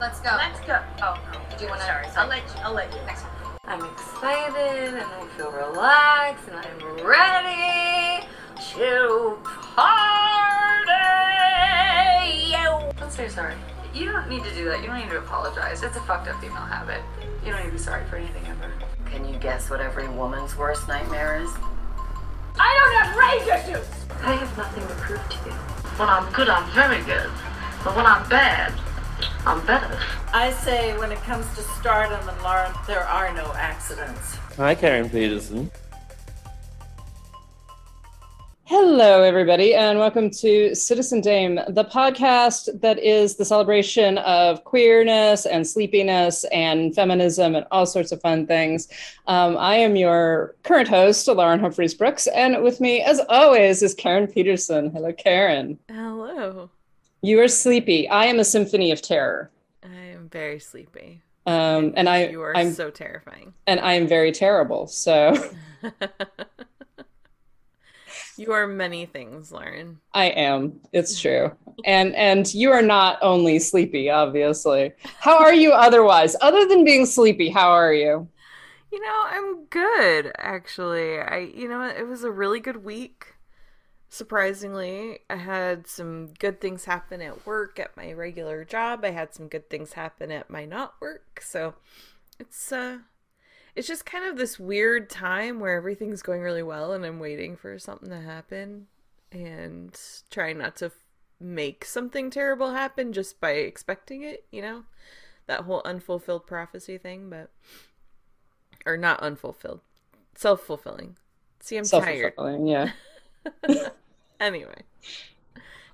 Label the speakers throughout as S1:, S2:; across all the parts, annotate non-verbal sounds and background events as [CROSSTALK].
S1: Let's go.
S2: Let's go.
S1: Oh, no. do you want to?
S2: Sorry, I'll let you. I'll let you.
S1: Next one.
S3: I'm excited and I feel relaxed and I'm ready to party. Let's say sorry. You don't need to do that. You don't need to apologize. It's a fucked up female habit. You don't need to be sorry for anything ever.
S4: Can you guess what every woman's worst nightmare is?
S2: I don't have razor juice.
S3: I have nothing to prove to you.
S5: When I'm good, I'm very good. But when I'm bad, I'm better.
S6: I say when it comes to stardom and Lauren, there are no accidents.
S7: Hi, Karen Peterson.
S8: Hello, everybody, and welcome to Citizen Dame, the podcast that is the celebration of queerness and sleepiness and feminism and all sorts of fun things. Um, I am your current host, Lauren Humphreys Brooks, and with me, as always, is Karen Peterson. Hello, Karen.
S9: Hello.
S8: You are sleepy. I am a symphony of terror.
S9: I am very sleepy.
S8: Um, and I,
S9: You are
S8: I'm,
S9: so terrifying.
S8: and I am very terrible. So [LAUGHS]
S9: you are many things, Lauren.
S8: I am. It's true. And and you are not only sleepy, obviously. How are you otherwise? Other than being sleepy, how are you?
S9: You know, I'm good actually. I you know, it was a really good week. Surprisingly, I had some good things happen at work at my regular job. I had some good things happen at my not work. So, it's uh it's just kind of this weird time where everything's going really well and I'm waiting for something to happen and trying not to make something terrible happen just by expecting it, you know? That whole unfulfilled prophecy thing, but or not unfulfilled, self-fulfilling. See, I'm tired.
S8: Yeah. [LAUGHS]
S9: Anyway,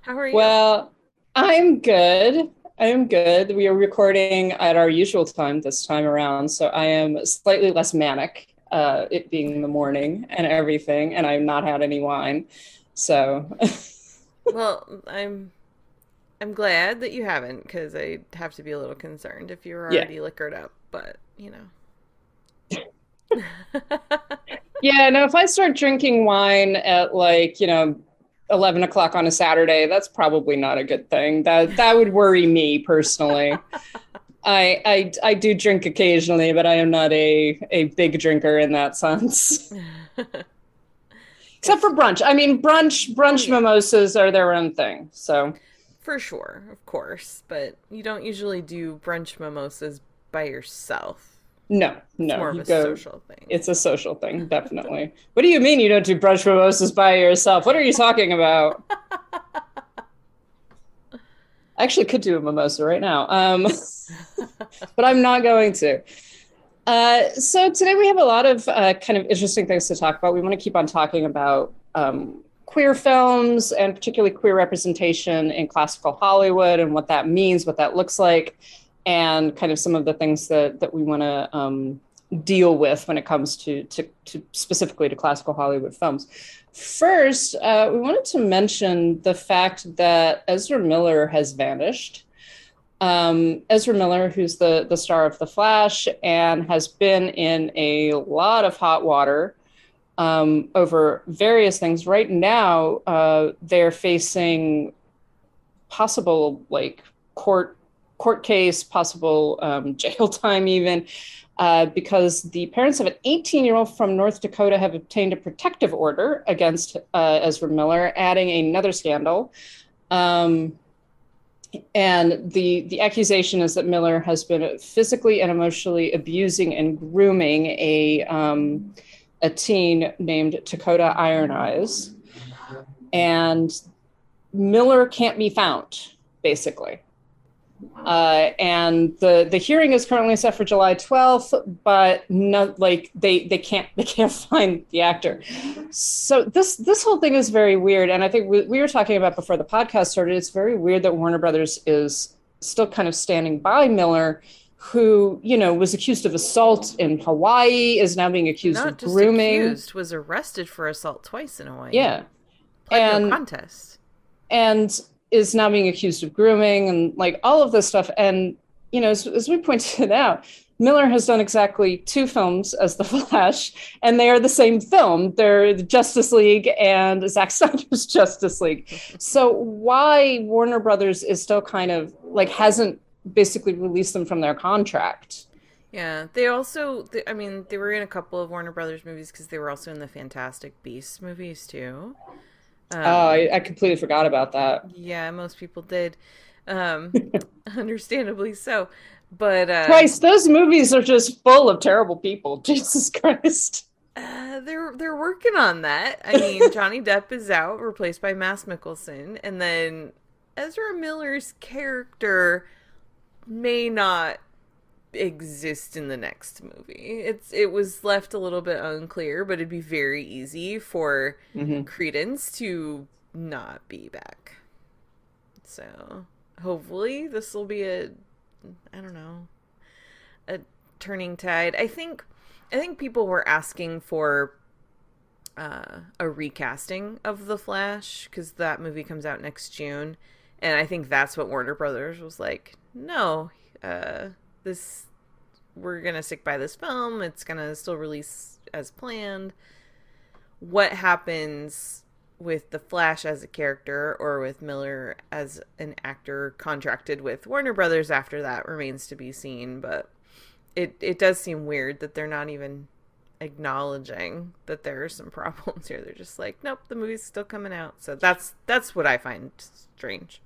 S9: how are you?
S8: Well, I'm good. I am good. We are recording at our usual time this time around, so I am slightly less manic, uh, it being the morning and everything, and I've not had any wine. So [LAUGHS]
S9: well, I'm I'm glad that you haven't because I have to be a little concerned if you're
S8: Yeah.
S9: already liquored up. But you know, [LAUGHS]
S8: Yeah, no, if I start drinking wine at like, you know, 11 o'clock on a Saturday, that's probably not a good thing. That that would worry me personally. [LAUGHS] I, I I do drink occasionally, but I am not a a big drinker in that sense. [LAUGHS] Except for brunch. I mean, brunch brunch
S9: mm.
S8: mimosas are their own thing. So
S9: for sure, of course. But you don't usually do brunch mimosas by yourself.
S8: No,
S9: It's
S8: no,
S9: more of a
S8: go.
S9: social thing.
S8: It's a social thing, definitely. [LAUGHS] what do you mean you don't do brunch mimosas by yourself? What are you talking about? [LAUGHS] I actually could do a mimosa right now, um, [LAUGHS] but I'm not going to. Uh, so today we have a lot of uh, kind of interesting things to talk about. We want to keep on talking about um, queer films and particularly queer representation in classical Hollywood and what that means, what that looks like, and kind of some of the things that that we want to um, deal with when it comes to, to, to specifically to classical Hollywood films. First, uh, we wanted to mention the fact that Ezra Miller has vanished. Um, Ezra Miller, who's the, the star of The Flash and has been in a lot of hot water um, over various things. Right now, uh, they're facing possible like court court case, possible um, [LAUGHS] jail time, even uh, because the parents of an 18 year old from North Dakota have obtained a protective order against uh, Ezra Miller, adding another scandal. Um, and the, the accusation is that Miller has been physically and emotionally abusing and grooming a, um, a teen named Dakota Iron Eyes. And Miller can't be found, basically. Uh, and the the hearing is currently set for July 12th, but no, like they they can't [LAUGHS] they can't find the actor. So this this whole thing is very weird, and I think we, we were talking about before the podcast started. It's very weird that Warner Brothers is still kind of standing by Miller, who you know was accused of assault in Hawaii, is now being accused
S9: Not
S8: of grooming.
S9: accused, was arrested for assault twice in Hawaii.
S8: Yeah,
S9: no
S8: and-
S9: contest.
S8: and is now being accused of grooming and like all of this stuff. And, you know, as, as we pointed [LAUGHS] out, Miller has done exactly two films as The [LAUGHS] Flash, and they are the same film. They're the Justice League and Zack [LAUGHS] Snyder's Justice League. So why Warner Brothers is still kind of like hasn't basically released them from their contract.
S9: Yeah, they also, they, I mean, they were in a couple of Warner Brothers movies because they were also in the Fantastic Beasts movies too. Um,
S8: oh, I, I completely forgot about that.
S9: Yeah, most people did. Um, [LAUGHS] understandably so. But uh,
S8: Christ, those movies are just full of terrible people. [LAUGHS] Jesus Christ.
S9: Uh, they're they're working on that. I mean, [LAUGHS] Johnny Depp is out, replaced by Mads Mikkelsen, and then Ezra Miller's character may not exist in the next movie. It's it was left a little bit unclear, but it'd be very easy for
S8: Mhm.
S9: Credence to not be back. So hopefully this will be a I don't know a turning tide. I think I think people were asking for uh, a recasting of the Flash because that movie comes out next June, and I think that's what Warner Brothers was like. No, uh, this we're gonna stick by this film. It's gonna still release as planned. What happens with the Flash as a character or with Miller as an actor contracted with Warner Brothers after that remains to be seen, but it it does seem weird that they're not even acknowledging that there are some [LAUGHS] problems here. They're just like, nope, the movie's still coming out. So that's that's what I find strange.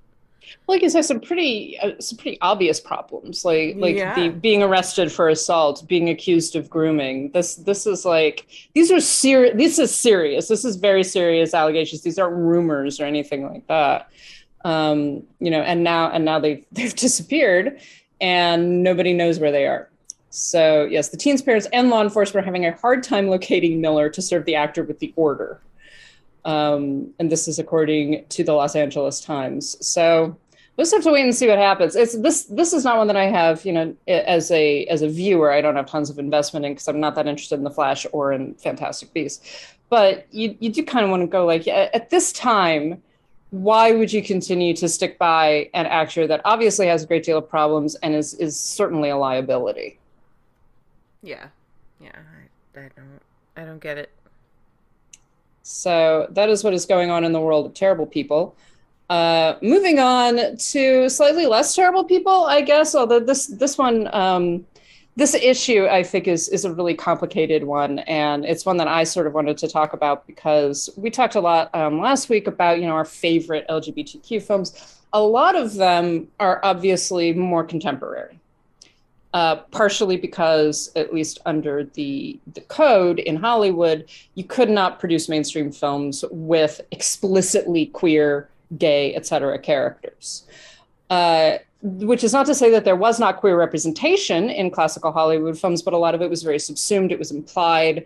S8: Like you said, some pretty uh, some pretty obvious problems, like like
S9: Yeah.
S8: the being arrested for assault, being accused of grooming. This this is like these are serious. This is serious. This is very serious allegations. These aren't rumors or anything like that. Um, you know, and now and now they've [LAUGHS] they've disappeared, and nobody knows where they are. So yes, the teen's parents and law enforcement are having a hard time locating Miller to serve the actor with the order. Um, and this is according to the Los Angeles Times. So we'll just have to wait and see what happens. It's this. This is not one that I have, you know, as a as a viewer. I don't have tons of investment in because I'm not that interested in the Flash or in Fantastic Beasts. But you you do kind of want to go like at this time. Why would you continue to stick by an actor that obviously has a great deal of problems and is is certainly a liability?
S9: Yeah, yeah, I, I don't I don't get it.
S8: So that is what is going on in the world of terrible people. Uh, moving on to slightly less terrible people, I guess. Although this this one, um, this issue, I think is is a really complicated one, and it's one that I sort of wanted to talk about because we talked a lot um, last week about you know our favorite LGBTQ films. A lot of them are obviously more contemporary uh, partially because, at least under the the code in Hollywood, you could not produce mainstream films with explicitly queer, gay, etc. characters. Uh, which is not to say that there was not queer representation in classical Hollywood films, but a lot of it was very subsumed. It was implied.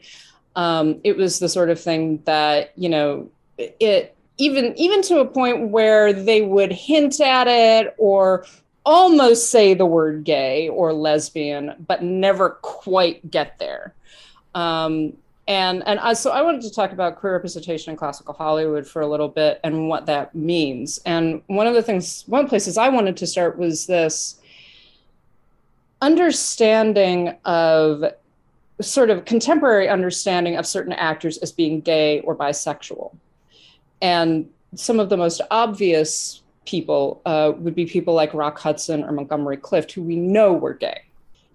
S8: Um, it was the sort of thing that you know it even even to a point where they would hint at it or almost say the word gay or lesbian, but never quite get there. Um, and and I, so I wanted to talk about queer representation in classical Hollywood for a little bit and what that means. And one of the things, one places I wanted to start was this understanding of sort of contemporary understanding of certain actors as being gay or bisexual. And some of the most obvious people uh, would be people like Rock Hudson or Montgomery Clift, who we know were gay.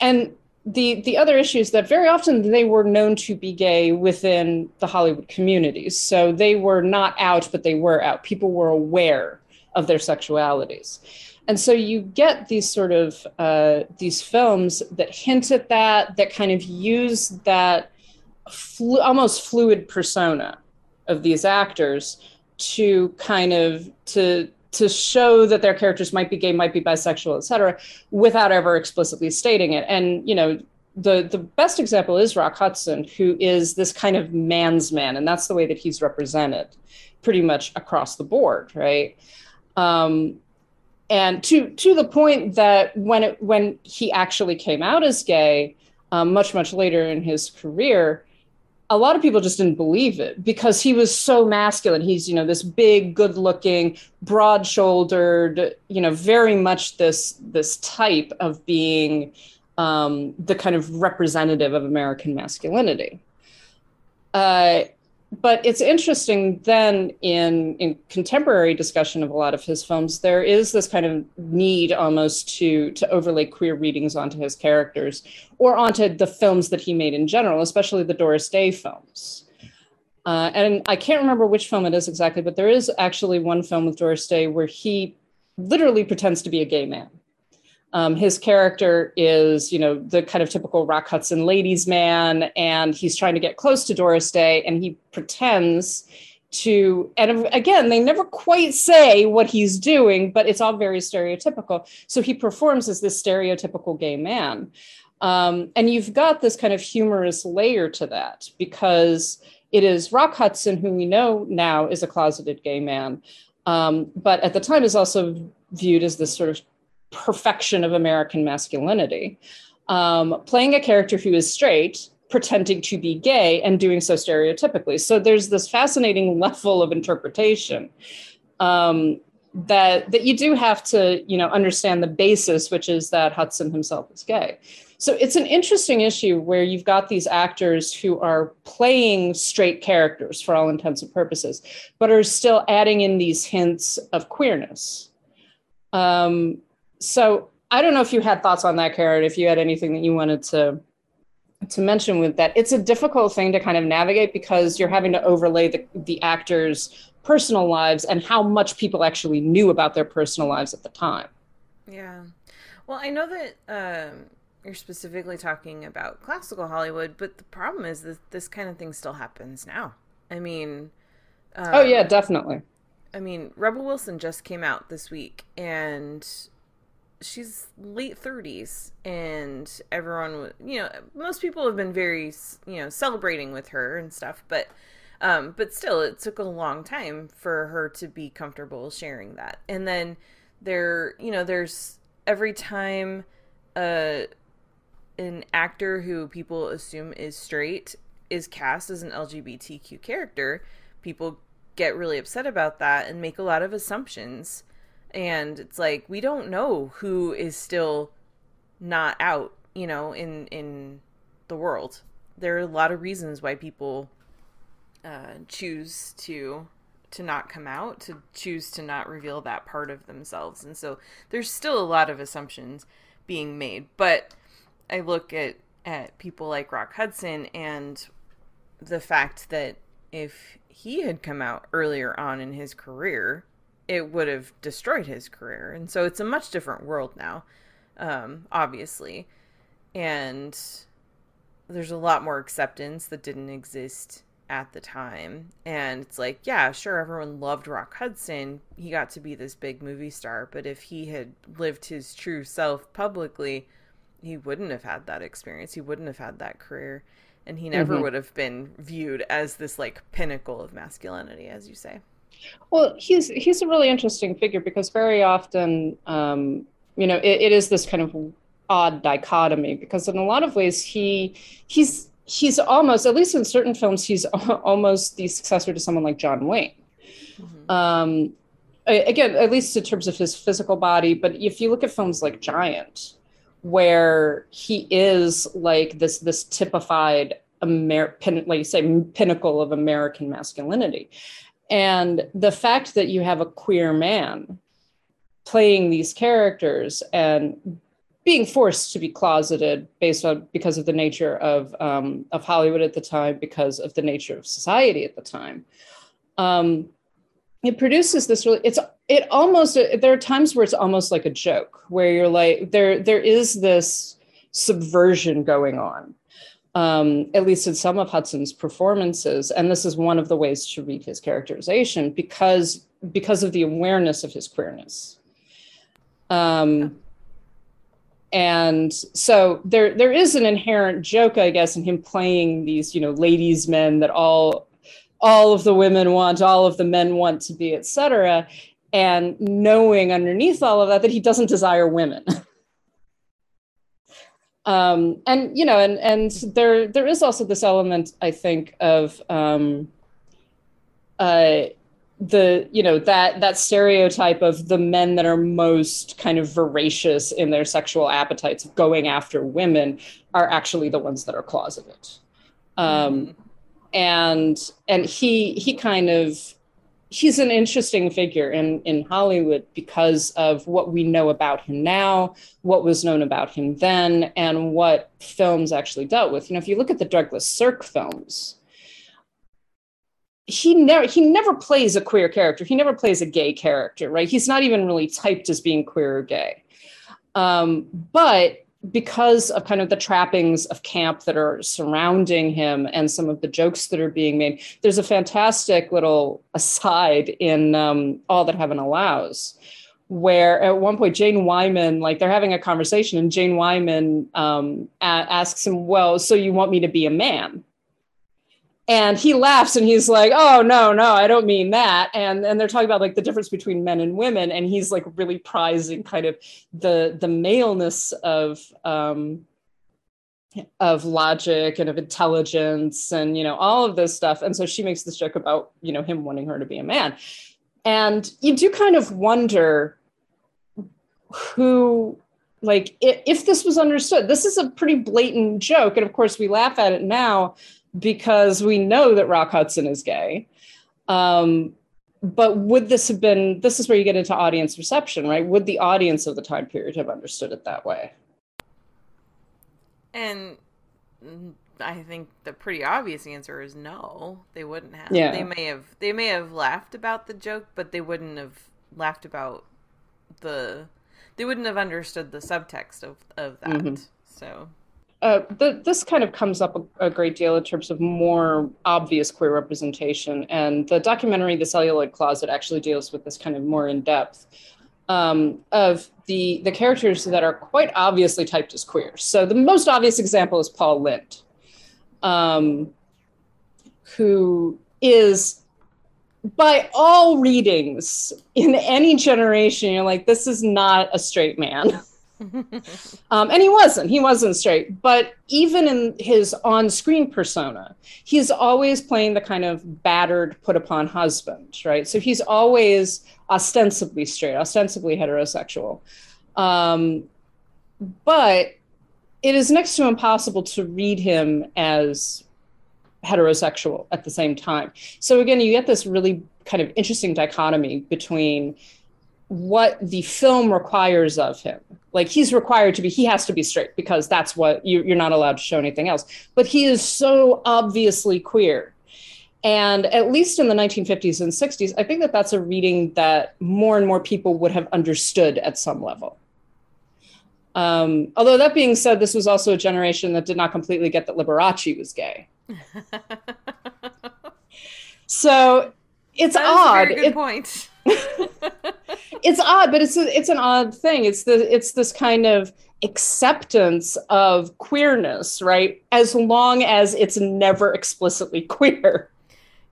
S8: And the the other issue is that very often they were known to be gay within the Hollywood communities. So they were not out, but they were out. People were aware of their sexualities. And so you get these sort of uh, these films that hint at that, that kind of use that flu- almost fluid persona of these actors to kind of to to show that their characters might be gay, might be bisexual, et cetera, without ever explicitly stating it. And, you know, the, the best example is Rock Hudson, who is this kind of man's man, and that's the way that he's represented pretty much across the board, right? Um, and to to the point that when it when he actually came out as gay, um, much much later in his career, a lot of people just didn't believe it because he was so masculine. He's, you know, this big, good-looking, broad-shouldered, you know, very much this this type of being um, the kind of representative of American masculinity. Uh, but it's interesting then in in contemporary discussion of a lot of his films there is this kind of need almost to to overlay queer readings onto his characters or onto the films that he made in general especially the doris day films. Uh, and i can't remember which film it is exactly but there is actually one film with doris day where he literally pretends to be a gay man um, his character is, you know, the kind of typical Rock Hudson ladies' man, and he's trying to get close to Doris Day, and he pretends to, and again, they never quite say what he's doing, but it's all very stereotypical. So he performs as this stereotypical gay man. Um, and you've got this kind of humorous layer to that because it is Rock Hudson, who we know now is a closeted gay man, um, but at the time is also viewed as this sort of perfection of American masculinity, um, playing a character who is straight, pretending to be gay, and doing so stereotypically. So there's this fascinating [LAUGHS] level of interpretation um, that that you do have to, you know, understand the basis, which is that Hudson himself is gay. So it's an interesting issue where you've got these actors who are playing straight characters for all intents and purposes, but are still adding in these hints of queerness. Um, so I don't know if you had thoughts on that, Karen, if you had anything that you wanted to to mention with that. It's a difficult thing to kind of navigate because you're having to overlay the, the actors' personal lives and how much people actually knew about their personal lives at the time.
S9: Yeah. Well, I know that um, you're specifically talking about classical Hollywood, but the problem is that this kind of thing still happens now. I mean,
S8: um, oh yeah, definitely.
S9: I mean, Rebel Wilson just came out this week, and she's late 30s and everyone you know most people have been very you know celebrating with her and stuff but um but still it took a long time for her to be comfortable sharing that. And then there you know there's every time uh an actor who people assume is straight is cast as an LGBTQ character people get really upset about that and make a lot of assumptions and it's like we don't know who is still not out you know in in the world. There are a lot of reasons why people uh, choose to to not come out to choose to not reveal that part of themselves. And so there's still a lot of assumptions being made. But i look at at people like rock hudson and the fact that if he had come out earlier on in his career it would have destroyed his career. And so it's a much different world now, um, obviously. And there's a lot more acceptance that didn't exist at the time. And it's like, yeah, sure, everyone loved Rock Hudson. He got to be this big movie star. But if he had lived his true self publicly, he wouldn't have had that experience. He wouldn't have had that career. And he never mm-hmm. would have been viewed as this like pinnacle of masculinity, as you say.
S8: Well, he's he's a really interesting figure because very often, um, you know, it, it is this kind of odd dichotomy because in a lot of ways he he's he's almost at least in certain films he's [LAUGHS] almost the successor to someone like John Wayne. Mm-hmm. Um, again, at least in terms of his physical body, but if you look at films like Giant, where he is like this this typified Amer- pin, like you say pinnacle of American masculinity, and the fact that you have a queer man playing these characters and being forced to be closeted based on because of the nature of um, of Hollywood at the time, because of the nature of society at the time, um, it produces this really. It's it almost there are times where it's almost like a joke where you're like there there is this subversion going on um, at least in some of Hudson's performances. And this is one of the ways to read his characterization because because of the awareness of his queerness. Um, and so there there is an inherent joke, I guess, in him playing these, you know, ladies' men that all all of the women want, all of the men want to be, etc. And knowing underneath all of that that he doesn't desire women. [LAUGHS] um, and you know, and and there there is also this element, I think, of um, uh, the you know that that stereotype of the men that are most kind of voracious in their sexual appetites, going after women, are actually the ones that are closeted. Um, and and he he kind of he's an interesting figure in in Hollywood because of what we know about him now, what was known about him then, and what films actually dealt with. You know, if you look at the Douglas Sirk films, he never he never plays a queer character. He never plays a gay character, right? He's not even really typed as being queer or gay. Um, but because of kind of the trappings of camp that are surrounding him and some of the jokes that are being made, there's a fantastic little aside in um, All That Heaven Allows, where at one point Jane Wyman, like they're having a conversation, and Jane Wyman um, a- asks him, "Well, so you want me to be a man?" And he laughs and he's like oh no no i don't mean that. And and they're talking about like the difference between men and women. And he's like really prizing kind of the the maleness of um of logic and of intelligence and you know all of this stuff. And so she makes this joke about you know him wanting her to be a man. And you do kind of wonder who like i- if this was understood. This is a pretty blatant joke. And of course we laugh at it now because we know that Rock Hudson is gay. Um, but would this have been, this is where you get into audience reception, right? Would the audience of the time period have understood it that way?
S9: And I think the pretty obvious answer is no. They wouldn't have.
S8: Yeah.
S9: They may have they may have laughed about the joke, but they wouldn't have laughed about the they wouldn't have understood the subtext of of that.
S8: Mhm.
S9: So
S8: Uh, the, this kind of comes up a, a great deal in terms of more obvious queer representation. And the documentary, The Celluloid Closet, actually deals with this kind of more in depth um, of the, the characters that are quite obviously typed as queer. So the most obvious example is Paul Lynde, um, who is, by all readings in any generation, you're like, this is not a straight man. [LAUGHS] Um, and he wasn't. He wasn't straight. But even in his on-screen persona, he's always playing the kind of battered, put-upon husband, right? So he's always ostensibly straight, ostensibly heterosexual. Um, but it is next to impossible to read him as heterosexual at the same time. So again, you get this really kind of interesting dichotomy between what the film requires of him. Like he's required to be, he has to be straight because that's what you, you're not allowed to show anything else. But he is so obviously queer. And at least in the 1950s and 60s, I think that that's a reading that more and more people would have understood at some level. Um, although that being said, this was also a generation that did not completely get that Liberace was gay. [LAUGHS] So it's odd.
S9: good
S8: It-
S9: point. [LAUGHS]
S8: it's odd, but it's a, it's an odd thing. It's the it's this kind of acceptance of queerness, right? As long as it's never explicitly [LAUGHS] queer.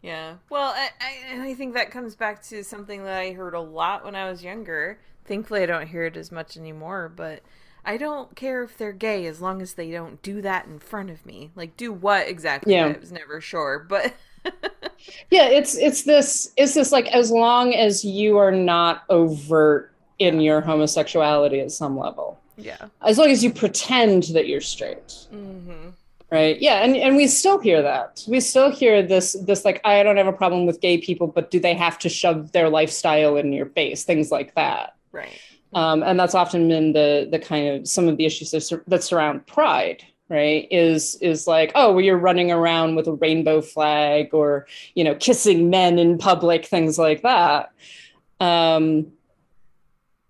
S9: Yeah. Well, I, I, I think that comes back to something that I heard a lot when I was younger. Thankfully, I don't hear it as much anymore, but I don't care if they're gay as long as they don't do that in front of me. Like, do what exactly?
S8: Yeah.
S9: I was never sure, but [LAUGHS]
S8: Yeah, it's it's this it's this like as long as you are not overt in your homosexuality at some level.
S9: yeah.
S8: As long as you pretend that you're straight.
S9: hmm
S8: Right. Yeah, and, and we still hear that. We still hear this this like I don't have a problem with gay people, but do they have to shove their lifestyle in your face? Things like that.
S9: Right.
S8: um, and that's often been the the kind of some of the issues that, sur- that surround pride right is is like oh well you're running around with a rainbow flag or you know kissing men in public things like that um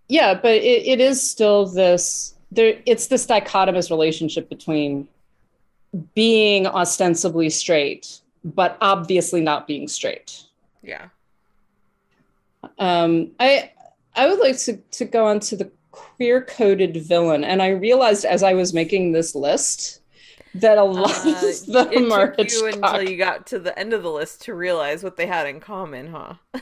S8: yeah but it, it is still this there it's this dichotomous relationship between being ostensibly straight but obviously not being straight
S9: Yeah.
S8: um, I I would like to to go on to the queer coded villain, and I realized as I was making this list that a lot
S9: Uh, [LAUGHS]
S8: of them
S9: it
S8: are
S9: you
S8: Hitchcock.
S9: until you got to the end of the list to realize what they had in common, huh? [LAUGHS]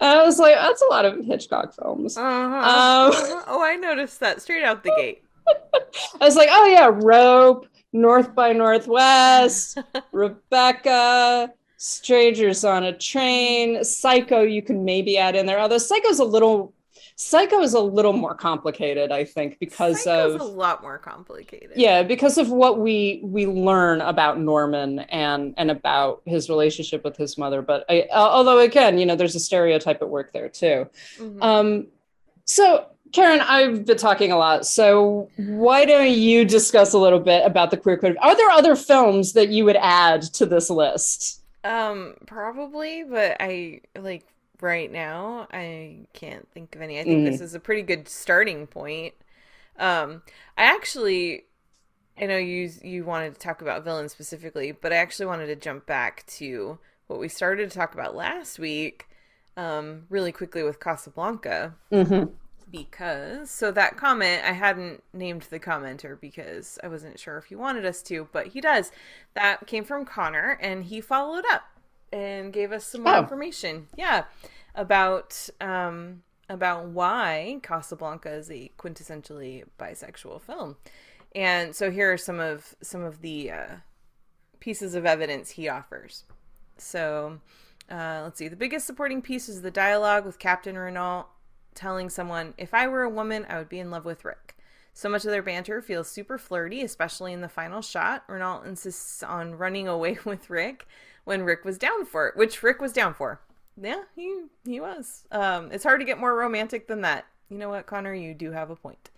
S8: I was like, that's a lot of Hitchcock films.
S9: Uh-huh.
S8: Um,
S9: oh, I noticed that straight out the gate. [LAUGHS]
S8: I was like, oh yeah, Rope, North by Northwest, Rebecca, Strangers on a Train, Psycho. You can maybe add in there, although Psycho's a little Psycho is a little more complicated, I think, because
S9: Psycho's
S8: of
S9: a lot more complicated.
S8: yeah, because of what we we learn about Norman and and about his relationship with his mother. But I, although again, you know, there's a stereotype at work there too.
S9: Mhm.
S8: Um, so Karen, I've been talking a lot. So why don't you discuss a little bit about the queer code? Are there other films that you would add to this list?
S9: Um, probably, but I like right now I can't think of any. I think this is a pretty good starting point. Um, I actually I know you you wanted to talk about villains specifically, but I actually wanted to jump back to what we started to talk about last week, um, really quickly with Casablanca
S8: Mm-hmm.
S9: because so that comment I hadn't named the commenter because I wasn't sure if he wanted us to, but he does. That came from Connor and he followed up and gave us some more
S8: Oh.
S9: information. Yeah, about um about why Casablanca is a quintessentially bisexual film. And so here are some of some of the uh, pieces of evidence he offers. So uh, let's see. The biggest supporting piece is the dialogue with Captain Renault telling someone, If I were a woman, I would be in love with Rick. So much of their banter feels super flirty, especially in the final shot. Renault insists on running away [LAUGHS] with Rick when Rick was down for it, which Rick was down for. Yeah, he he was. Um, it's hard to get more romantic than that. You know what, Connor? You do have a point.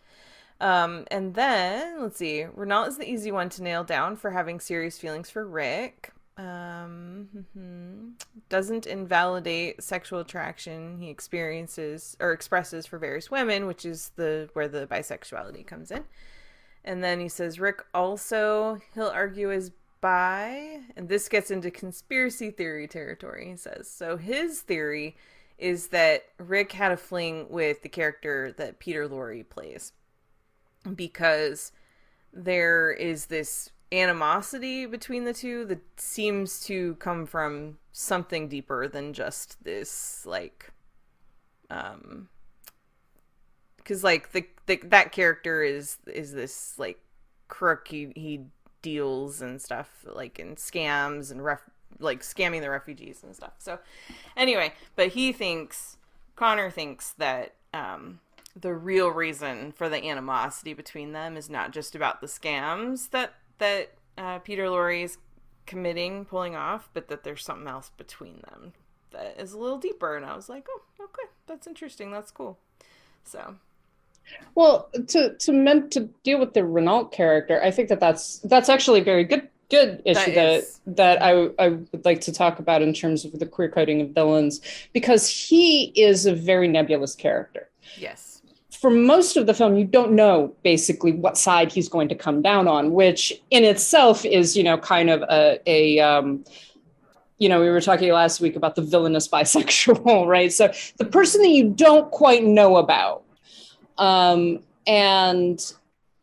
S9: Um, and then let's see. Renault is the easy one to nail down for having serious feelings for Rick. Um, mhm. doesn't invalidate sexual attraction he experiences or expresses for various women, which is the where the bisexuality comes in. And then he says Rick also he'll argue is bi, and this gets into conspiracy theory territory. He says so. His theory is that Rick had a fling with the character that Peter Lorre plays because there is this animosity between the two that seems to come from something deeper than just this like um because like the, the that character is is this like crook he he deals and stuff like in scams and ref like scamming the refugees and stuff so anyway but he thinks connor thinks that um the real reason for the animosity between them is not just about the scams that that uh, Peter is committing, pulling off, but that there's something else between them that is a little deeper. And I was like, oh, okay, that's interesting. That's cool. So
S8: Well, to to meant to deal with the Renault character, I think that that's that's actually a very good good issue that
S9: is.
S8: that I I would like to talk about in terms of the queer coding of villains because he is a very nebulous character.
S9: yes,
S8: For most of the film, you don't know basically what side he's going to come down on, which in itself is you know kind of a a um, you know, we were talking last week about the villainous bisexual, [LAUGHS] right? So the person that you don't quite know about um and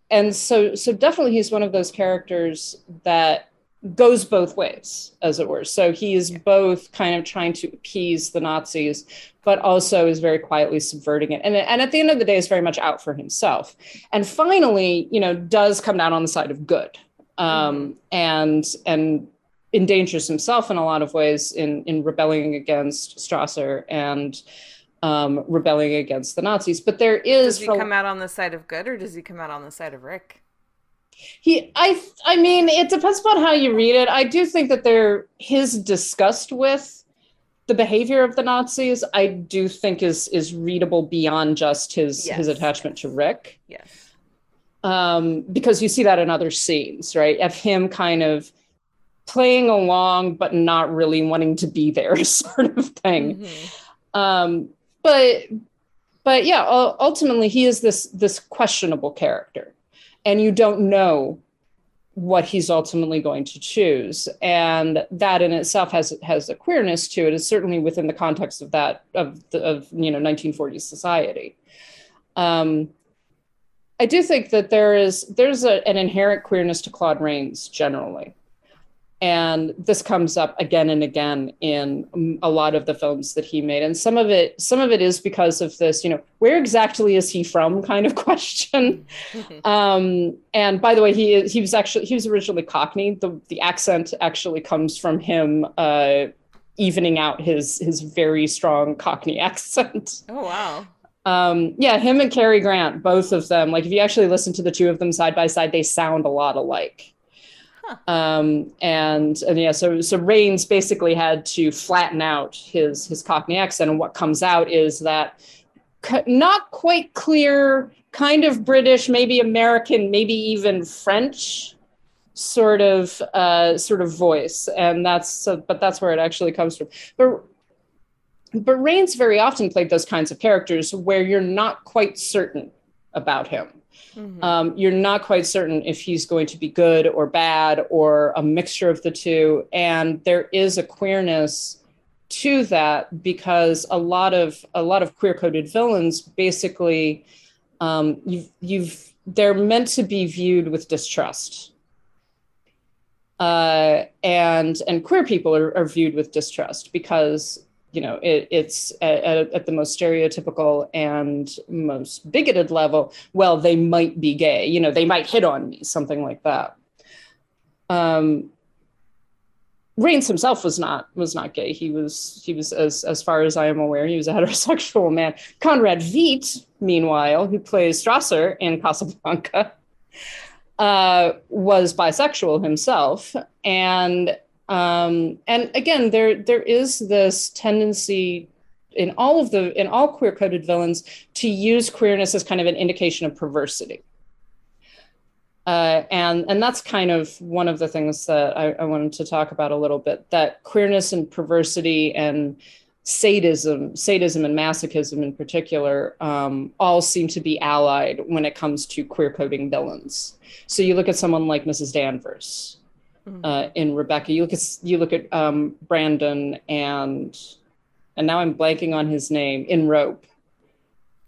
S8: and so so definitely he's one of those characters that goes both ways as it were. So he is both kind of trying to appease the nazis but also is very quietly subverting it. And, and at the end of the day is very much out for himself. And finally you know does come down on the side of good um and and endangers himself in a lot of ways in in rebelling against strasser and um, rebelling against the Nazis. But there is
S9: does he
S8: for-
S9: come out on the side of good or does he come out on the side of Rick?
S8: he I I mean it depends upon how you read it. I do think that there his disgust with the behavior of the Nazis, I do think is is readable beyond just his his
S9: Yes,
S8: attachment to. Rick.
S9: Yes.
S8: um, because you see that in other scenes, right? Of him kind of playing along, but not really wanting to be there, [LAUGHS] sort of thing.
S9: Mhm.
S8: Um, but but yeah, ultimately he is this this questionable character, and you don't know what he's ultimately going to choose, and that in itself has has a queerness to it. Is certainly within the context of that of the, of you know 1940s society. Um, I do think that there is there's a, an inherent queerness to Claude Rains generally, and this comes up again and again in um, a lot of the films that he made. And some of it some of it is because of this, you know, where exactly is he from kind of [LAUGHS] question. [LAUGHS] um, and by the way, he is- he was actually he was originally Cockney. The the accent actually comes from him. Uh, evening out his his very strong cockney [LAUGHS] accent
S9: Oh wow.
S8: Um, yeah, him and Cary Grant, both of them. Like if you actually listen to the two of them side by side, they sound a lot alike. Um, and and yeah, so so Rains basically had to flatten out his his Cockney accent, and what comes out is that not quite clear, kind of British, maybe American, maybe even French sort of uh, sort of voice, and that's so, but that's where it actually comes from. But but Rains very often played those kinds of characters where you're not quite certain about him.
S9: Mhm.
S8: Um, you're not quite certain if he's going to be good or bad or a mixture of the two. And there is a queerness to that because a lot of a lot of queer coded villains basically um, you've you've they're meant to be viewed with distrust. Uh, and and queer people are, are viewed with distrust because you know it, it's at, at, the most stereotypical and most bigoted level well they might be gay you know they might hit on me something like that um Rains himself was not was not gay. He was he was as as far as I am aware, he was a [LAUGHS] heterosexual man. Conrad Veidt, meanwhile, who plays Strasser in Casablanca, uh, was bisexual himself, and um, and again, there there is this tendency in all of the in all queer coded villains to use queerness as kind of an indication of perversity. Uh, and and that's kind of one of the things that I, I wanted to talk about a little bit. That queerness and perversity and sadism, sadism and masochism in particular, um, all seem to be allied when it comes to queer coding villains. So you look at someone like Mrs. Danvers uh, in Rebecca. You look at you look at um, Brandon and and now I'm blanking on his name in Rope.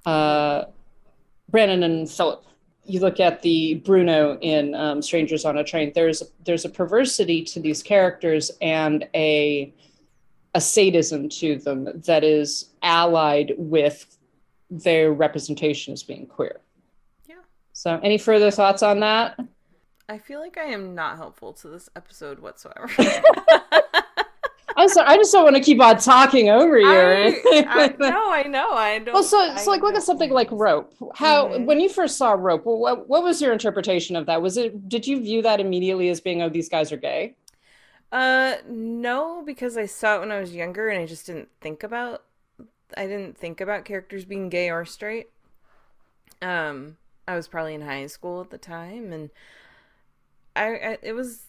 S8: Uh, Brandon and Philip. You look at the Bruno in um, Strangers on a Train. There's there's a perversity to these characters and a a sadism to them that is allied with their representation as being queer.
S9: Yeah.
S8: So, any further thoughts on that?
S9: I feel like I am not helpful to this episode whatsoever. [LAUGHS]
S8: I'm sorry, I just don't want to keep on talking over you.
S9: I. I, [LAUGHS] no, I know. I don't.
S8: well, so so like look at something like Rope. How
S9: Mhm.
S8: when you first saw Rope, what what was your interpretation of that? Was it did you view that immediately as being oh these guys are gay?
S9: Uh, no, because I saw it when I was younger, and I just didn't think about. I didn't think about characters being gay or straight. Um, I was probably in high school at the time, and I, I it was.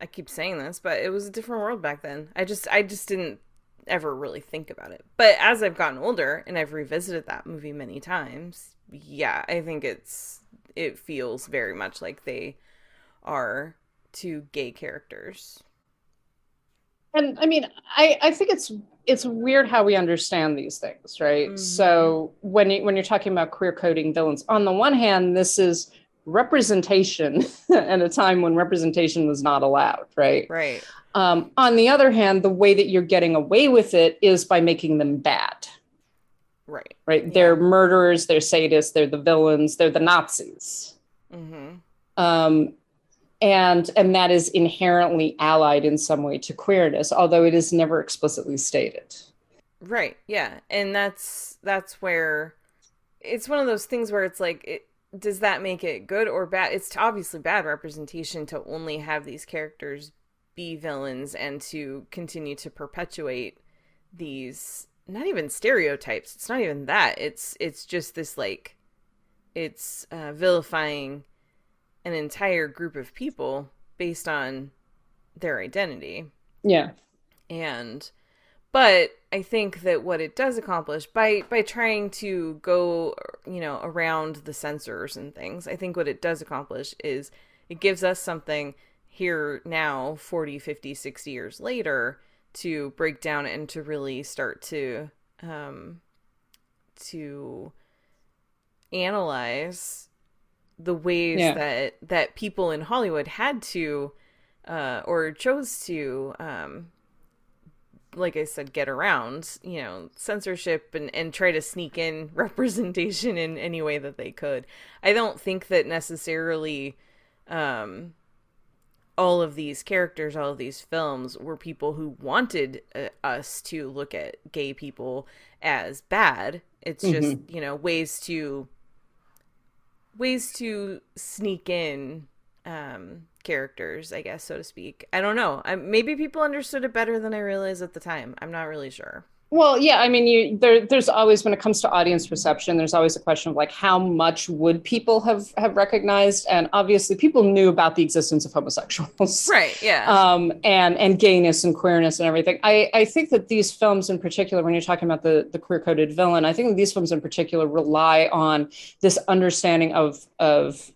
S9: I keep saying this, but it was a different world back then. I just, I just didn't ever really think about it. But as I've gotten older and I've revisited that movie many times, yeah, I think it's it feels very much like they are two gay characters.
S8: And I mean, I I think it's it's weird how we understand these things, right?
S9: Mhm.
S8: So when you, when you're talking about queer coding villains, on the one hand, this is representation [LAUGHS] at a time when representation was not allowed, right?
S9: Right.
S8: Um, on the other hand, the way that you're getting away with it is by making them bad,
S9: Right.
S8: right? They're murderers, they're sadists, they're the villains, they're the Nazis.
S9: Mhm.
S8: Um, and and that is inherently allied in some way to queerness, although it is never explicitly stated.
S9: Right. Yeah. And that's that's where it's one of those things where it's like it does that make it good or bad? It's obviously bad representation to only have these characters be villains and to continue to perpetuate these not even stereotypes. It's not even that. It's it's just this like it's uh, vilifying an entire group of people based on their identity
S8: Yeah.
S9: and but i think that what it does accomplish by by trying to go you know around the censors and things i think what it does accomplish is it gives us something here now 40 50 60 years later to break down and to really start to um to analyze the ways
S8: Yeah.
S9: that that people in hollywood had to uh or chose to um like I said, get around, you know, censorship and, and try to sneak in [LAUGHS] representation in any way that they could. I don't think that necessarily um all of these characters, all of these films were people who wanted uh, us to look at gay people as bad. It's just, you know, ways to ways to sneak in um characters, I guess, so to speak. I don't know. I, maybe people understood it better than I realized at the time. I'm not really sure.
S8: Well, yeah, I mean, you there. There's always, when it comes to audience perception, there's always a question of like, how much would people have have recognized? And obviously, people knew about the existence of homosexuals, [LAUGHS]
S9: Right, yeah.
S8: um, and and gayness and queerness and everything. I I think that these films in particular, when you're talking about the the queer coded villain, I think these films in particular rely on this understanding of of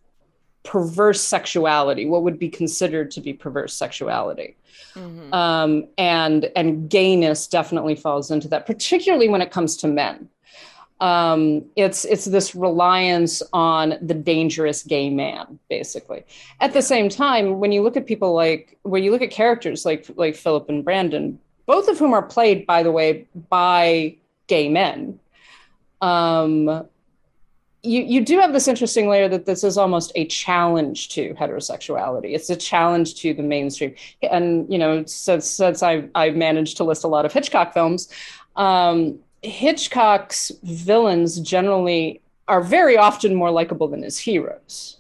S8: perverse sexuality, what would be considered to be perverse sexuality
S9: Mhm.
S8: um, and and gayness definitely falls into that, particularly when it comes to men. Um, it's it's this reliance on the dangerous gay man, basically. At the same time, when you look at people like when you look at characters like like Philip and Brandon, both of whom are played, by the way, by gay men. Um, you you do have this interesting layer that this is almost a challenge to heterosexuality. It's a challenge to the mainstream and you know since since I I managed to list a lot of Hitchcock films, um, Hitchcock's villains generally are very often more likable than his heroes,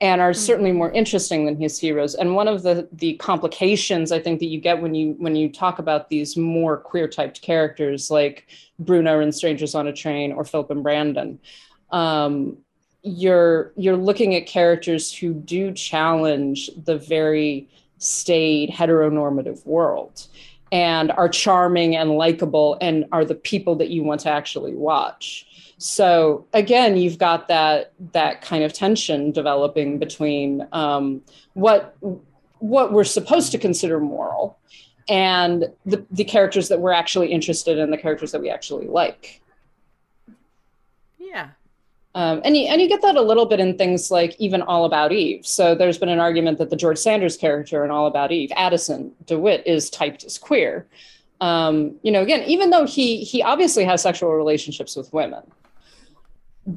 S8: and are certainly more interesting than his heroes. And one of the the complications I think that you get when you when you talk about these more queer typed characters like Bruno in Strangers on a Train or Philip and Brandon. Um, you're you're looking at characters who do challenge the very staid heteronormative world and are charming and likable and are the people that you want to actually watch so again you've got that that kind of tension developing between um, what what we're supposed to consider moral and the, the characters that we're actually interested in the characters that we actually like
S9: yeah.
S8: Um, and, you, and you get that a little bit in things like even All About Eve. So there's been an argument that the George Sanders character in All About Eve, Addison DeWitt, is typed as queer. Um, you know, again, even though he he obviously has sexual relationships with women,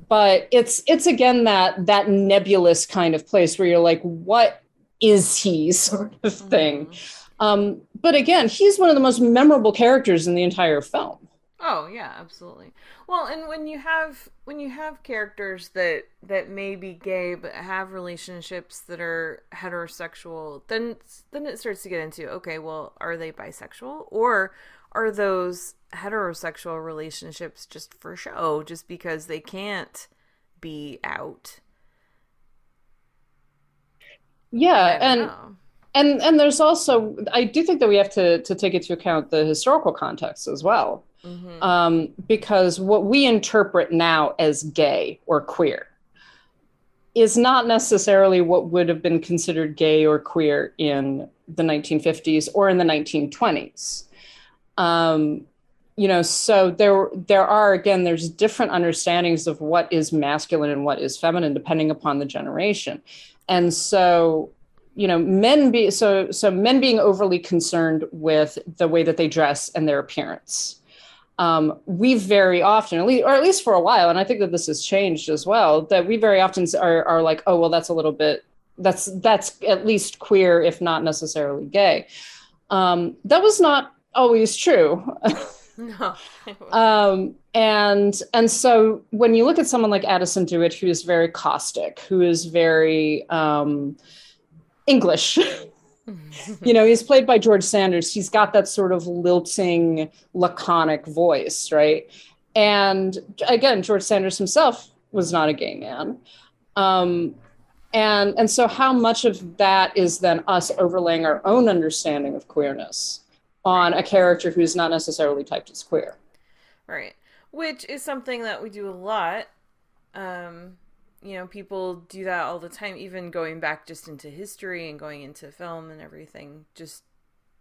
S8: but it's it's again that that nebulous kind of place where you're like, what is he sort of thing. Um, but again, he's one of the most memorable characters in the entire film.
S9: Oh yeah, absolutely. Well, and when you have when you have characters that that may be gay but have relationships that are heterosexual, then then it starts to get into okay, well, are they bisexual or are those heterosexual relationships just for show, just because they can't be out?
S8: Yeah, and
S9: know.
S8: and and there's also I do think that we have to to take into account the historical context as well.
S9: Mhm.
S8: um, because what we interpret now as gay or queer is not necessarily what would have been considered gay or queer in the 1950s or in the 1920s. Um, you know, so there there are again there's different understandings of what is masculine and what is feminine depending upon the generation, and so you know men be so so men being overly concerned with the way that they dress and their appearance um, we very often, at least, or at least for a while, and I think that this has changed as well, that we very often are, are like, oh, well, that's a little bit, that's that's at least queer, if not necessarily gay. Um, that was not always true. [LAUGHS]
S9: No. [LAUGHS]
S8: um, and and so when you look at someone like Addison Dewitt, who is very caustic, who is very um, English. [LAUGHS] [LAUGHS] you know, he's played by George Sanders. He's got that sort of lilting, laconic voice, right? And again, George Sanders himself was not a gay man. Um, and and so how much of that is then us overlaying our own understanding of queerness on a character who's not necessarily typed as queer?
S9: Right. Which is something that we do a lot. Um, you know, people do that all the time, even going back just into history and going into film and everything, just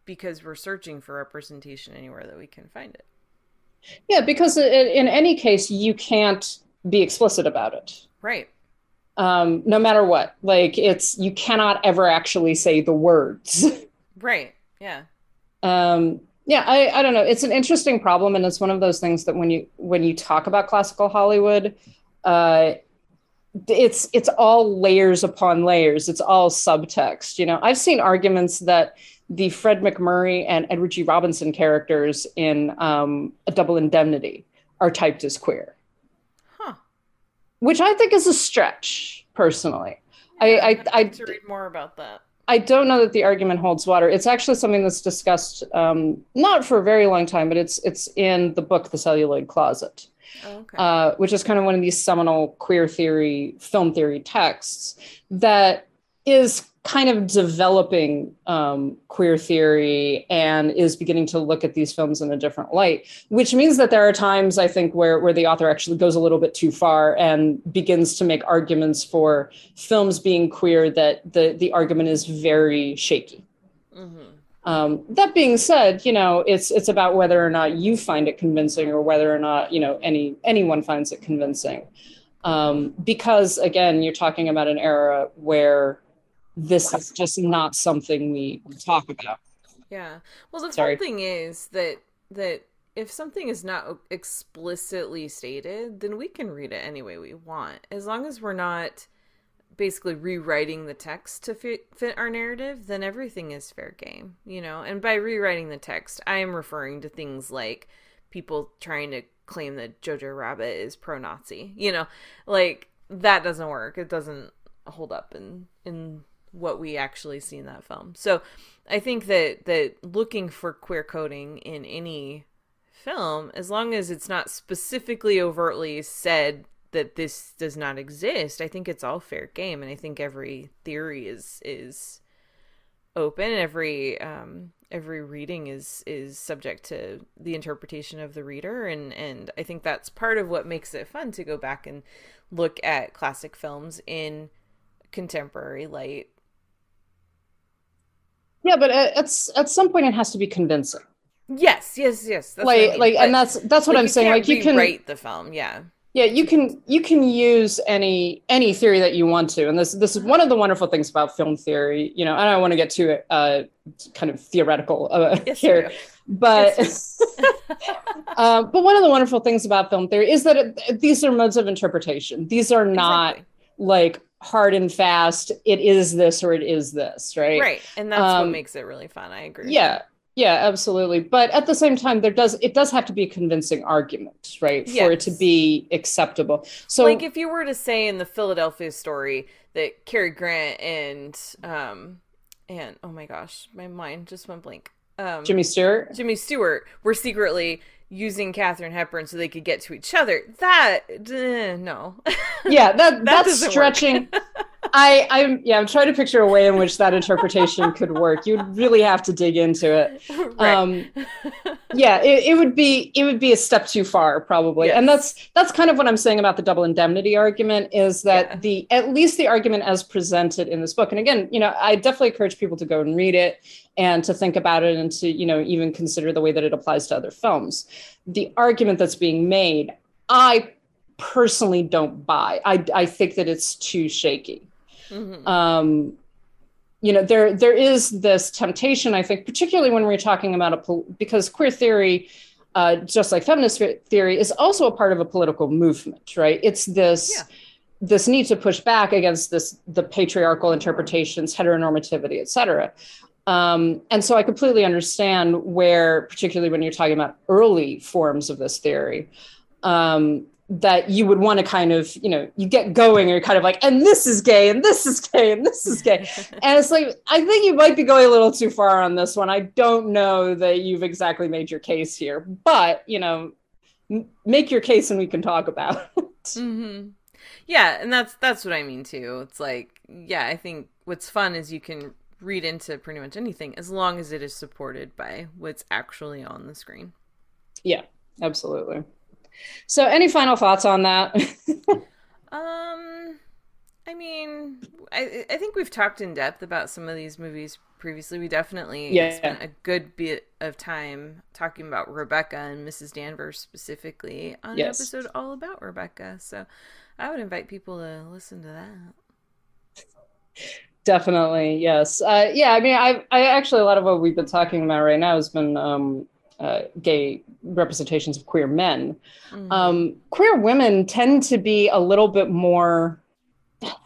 S9: because we're searching for representation anywhere that we can find it.
S8: Yeah, because in any case, you can't be explicit about it.
S9: Right.
S8: Um, no matter what, like it's you cannot ever actually say the words. [LAUGHS]
S9: Right. Yeah.
S8: um yeah I, I don't know it's an interesting problem and it's one of those things that when you when you talk about classical hollywood uh it's it's all layers upon layers. It's all subtext. You know, I've seen arguments that the Fred MacMurray and Edward G. Robinson characters in um, A Double Indemnity are typed as queer,
S9: Huh.
S8: which I think is a stretch. Personally, I I,
S9: I'd
S8: I,
S9: to read more about that.
S8: I don't know that the argument holds water. It's actually something that's discussed um, not for a very long time, but it's it's in the book The Celluloid Closet
S9: Oh, okay.
S8: uh, which is kind of one of these seminal queer theory, film theory texts that is kind of developing um, queer theory and is beginning to look at these films in a different light, which means that there are times I think where, where the author actually goes a little bit too far and begins to make arguments for films being queer that the, the argument is very shaky.
S9: hmm
S8: Um, that being said, you know, it's it's about whether or not you find it convincing, or whether or not you know any anyone finds it convincing. Um, because again, you're talking about an era where this is just not something we talk about.
S9: Yeah. Well, the
S8: Sorry.
S9: thing is that that if something is not explicitly stated, then we can read it any way we want, as long as we're not basically rewriting the text to fit fit our narrative. Then everything is fair game, you know. And by rewriting the text, I am referring to things like people trying to claim that Jojo Rabbit is pro-Nazi, you know, like that doesn't work. It doesn't hold up in in what we actually see in that film. So I think that that looking for queer coding in any film, as long as it's not specifically overtly said that this does not exist, I think it's all fair game, and I think every theory is is open. Every um, every reading is is subject to the interpretation of the reader, and and I think that's part of what makes it fun to go back and look at classic films in contemporary light.
S8: Yeah, but at at, some point it has to be convincing.
S9: Yes, yes, yes. That's what I
S8: like
S9: mean.
S8: like, and that's that's what
S9: like,
S8: I'm saying. Like you can
S9: rewrite the film. Yeah.
S8: Yeah you can you can use any any theory that you want to and this this is one of the wonderful things about film theory you know i don't want to get too uh kind of theoretical uh,
S9: Yes,
S8: here but
S9: Yes, [LAUGHS] [LAUGHS]
S8: uh, but one of the wonderful things about film theory is that it, these are modes of interpretation these are not
S9: Exactly.
S8: like hard and fast it is this or it is this right
S9: right, and that's what
S8: Um,
S9: makes it really fun. I agree.
S8: yeah yeah absolutely but at the same time there does it does have to be a convincing argument right for it to be acceptable so
S9: like if you were to say in the Philadelphia story that Cary Grant and um and oh my gosh, my mind just went blank. Um,
S8: jimmy stewart
S9: Jimmy Stewart were secretly using Katharine Hepburn so they could get to each other. That eh, no.
S8: yeah that, [LAUGHS] that's stretching [LAUGHS] i i'm yeah i'm trying to picture a way in which that interpretation could work. You'd really have to dig into it.
S9: Right.
S8: um yeah it, it would be it would be a step too far probably. And that's that's kind of what i'm saying about the double indemnity argument is that
S9: Yeah.
S8: the at least the argument as presented in this book and again you know i definitely encourage people to go and read it and to think about it and to you know even consider the way that it applies to other films. The argument that's being made i personally don't buy. I i think that it's too shaky
S9: Mhm.
S8: um, you know there there is this temptation i think particularly when we're talking about a pol- because queer theory uh, just like feminist theory is also a part of a political movement right it's this
S9: Yeah.
S8: this need to push back against this the patriarchal interpretations heteronormativity et cetera um, and so i completely understand where particularly when you're talking about early forms of this theory um, that you would want to kind of, you know, you get going and you're kind of like, and this is gay, and this is gay, and this is gay. [LAUGHS] and it's like, I think you might be going a little too far on this one. I don't know that you've exactly made your case here, but, you know, m- make your case and we can talk about [LAUGHS] it.
S9: hmm Yeah, and that's that's what I mean too. It's like, yeah, I think what's fun is you can read into pretty much anything as long as it is supported by what's actually on the screen.
S8: Yeah, absolutely. So, any final thoughts on that? [LAUGHS]
S9: Um, I mean, I I think we've talked in depth about some of these movies previously. We definitely
S8: Yeah.
S9: spent a good bit of time talking about Rebecca and Mrs. Danvers specifically on
S8: Yes.
S9: an episode all about Rebecca. So I would invite people to listen to that.
S8: Definitely, yes. Uh, yeah, I mean, I, I actually a lot of what we've been talking about right now has been um, uh, gay representations of queer men.
S9: Mhm.
S8: Um, queer women tend to be a little bit more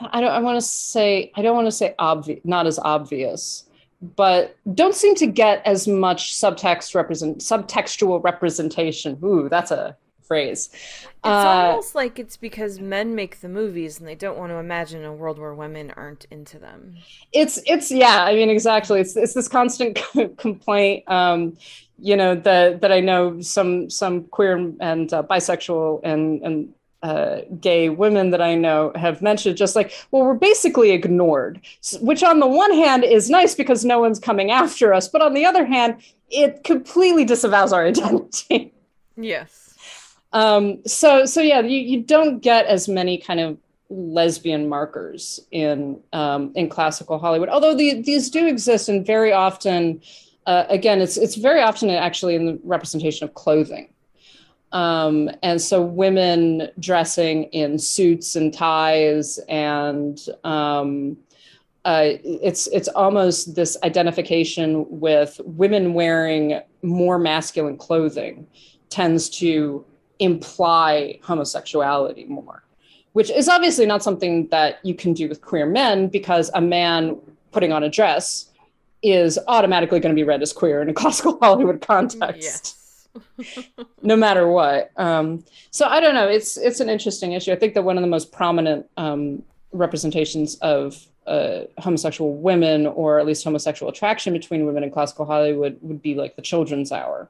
S8: I don't I want to say I don't want to say obvious not as obvious but don't seem to get as much subtext represent subtextual representation. Ooh, that's a phrase.
S9: It's
S8: Uh,
S9: almost like it's because men make the movies and they don't want to imagine a world where women aren't into them.
S8: it's it's yeah i mean exactly it's it's this constant [LAUGHS] complaint um you know that that i know some some queer and uh, bisexual and and uh, gay women that I know have mentioned, just like, well, we're basically ignored, which on the one hand is nice because no one's coming after us, but on the other hand, it completely disavows our [LAUGHS] identity.
S9: Yes.
S8: Um, so so yeah, you, you don't get as many kind of lesbian markers in um, in classical Hollywood, although the, these do exist, and very often, uh, again, it's it's very often actually in the representation of clothing. Um, and so women dressing in suits and ties and um, uh, it's it's almost this identification with women wearing more masculine clothing tends to imply homosexuality more, which is obviously not something that you can do with queer men because a man putting on a dress is automatically going to be read as queer in a [LAUGHS] classical Hollywood context
S9: Yes. [LAUGHS]
S8: no matter what. Um, so I don't know. It's it's an interesting issue. I think that one of the most prominent um, representations of uh, homosexual women, or at least homosexual attraction between women in classical Hollywood, would be like the Children's Hour,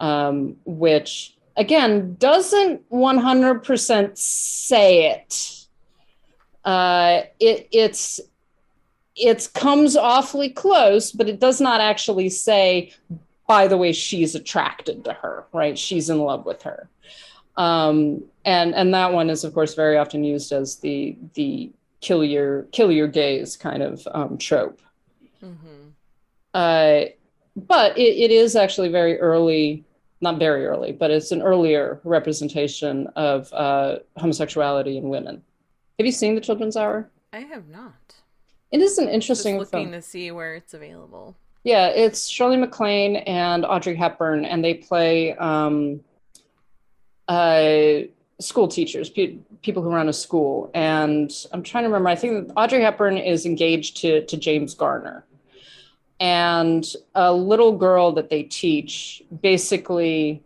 S8: um, which again doesn't 100% say it. Uh, it it's it comes awfully close, but it does not actually say by the way she's attracted to her right? She's in love with her. Um, and and that one is of course very often used as the the kill your kill your gays kind of um, trope.
S9: Hmm
S8: uh, but it, it is actually very early not very early but it's an earlier representation of uh, homosexuality in women have you seen the children's hour
S9: I have not.
S8: it is an
S9: Just
S8: interesting
S9: looking
S8: film
S9: to see where it's available.
S8: Yeah, it's Shirley MacLaine and Audrey Hepburn, and they play um, uh, school teachers, pe- people who run a school. And I'm trying to remember. I think Audrey Hepburn is engaged to to James Garner, and a little girl that they teach basically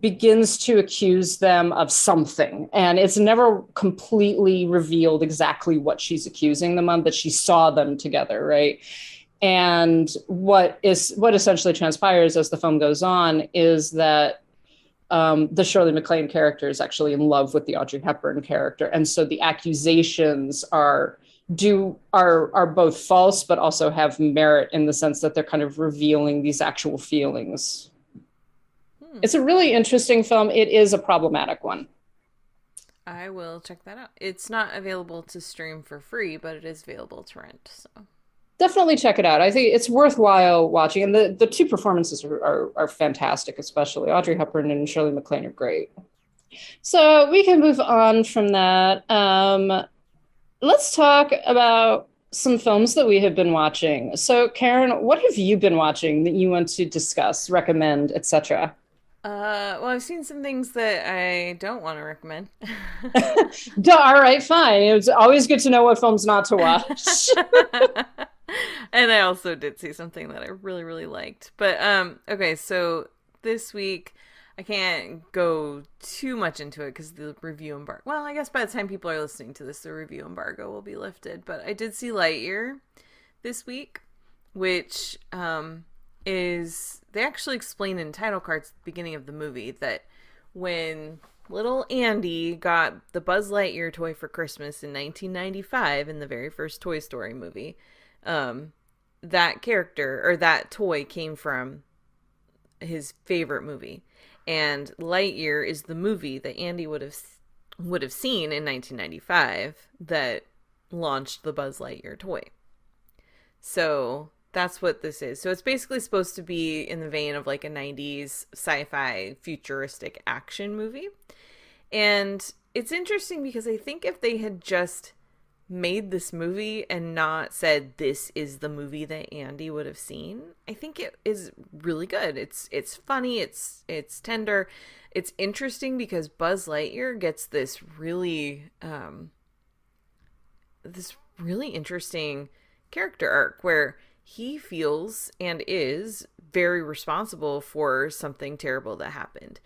S8: begins to accuse them of something. And it's never completely revealed exactly what she's accusing them of but she saw them together right? And what is what essentially transpires as the film goes on is that um, the Shirley MacLaine character is actually in love with the Audrey Hepburn character, and so the accusations are do are are both false, but also have merit in the sense that they're kind of revealing these actual feelings.
S9: Hmm.
S8: It's a really interesting film. It is a problematic one.
S9: I will check that out. It's not available to stream for free, but it is available to rent. So
S8: definitely check it out. I think it's worthwhile watching, and the the two performances are are, are fantastic, especially Audrey Hepburn and Shirley MacLaine are great. So we can move on from that. Um, let's talk about some films that we have been watching. So, Karen, what have you been watching that you want to discuss, recommend, etc.?
S9: Uh, well, I've seen some things that I don't want to recommend. [LAUGHS]
S8: All right, fine. It's always good to know what films not to watch. [LAUGHS]
S9: and I also did see something that I really, really liked. But um, okay, so this week I can't go too much into it because the review embargo. Well, I guess by the time people are listening to this, the review embargo will be lifted. But I did see Lightyear this week, which um is they actually explain in title cards at the beginning of the movie that when little Andy got the Buzz Lightyear toy for Christmas in 1995 in the very first Toy Story movie, um, that character or that toy came from his favorite movie, and Lightyear is the movie that Andy would have would have seen in 1995 that launched the Buzz Lightyear toy. So that's what this is. So it's basically supposed to be in the vein of like a 90s sci fi futuristic action movie. And it's interesting because I think if they had just made this movie and not said this is the movie that Andy would have seen, I think it is really good. It's it's funny, it's it's tender, it's interesting because Buzz Lightyear gets this really um this really interesting character arc where he feels and is very responsible for something terrible that happened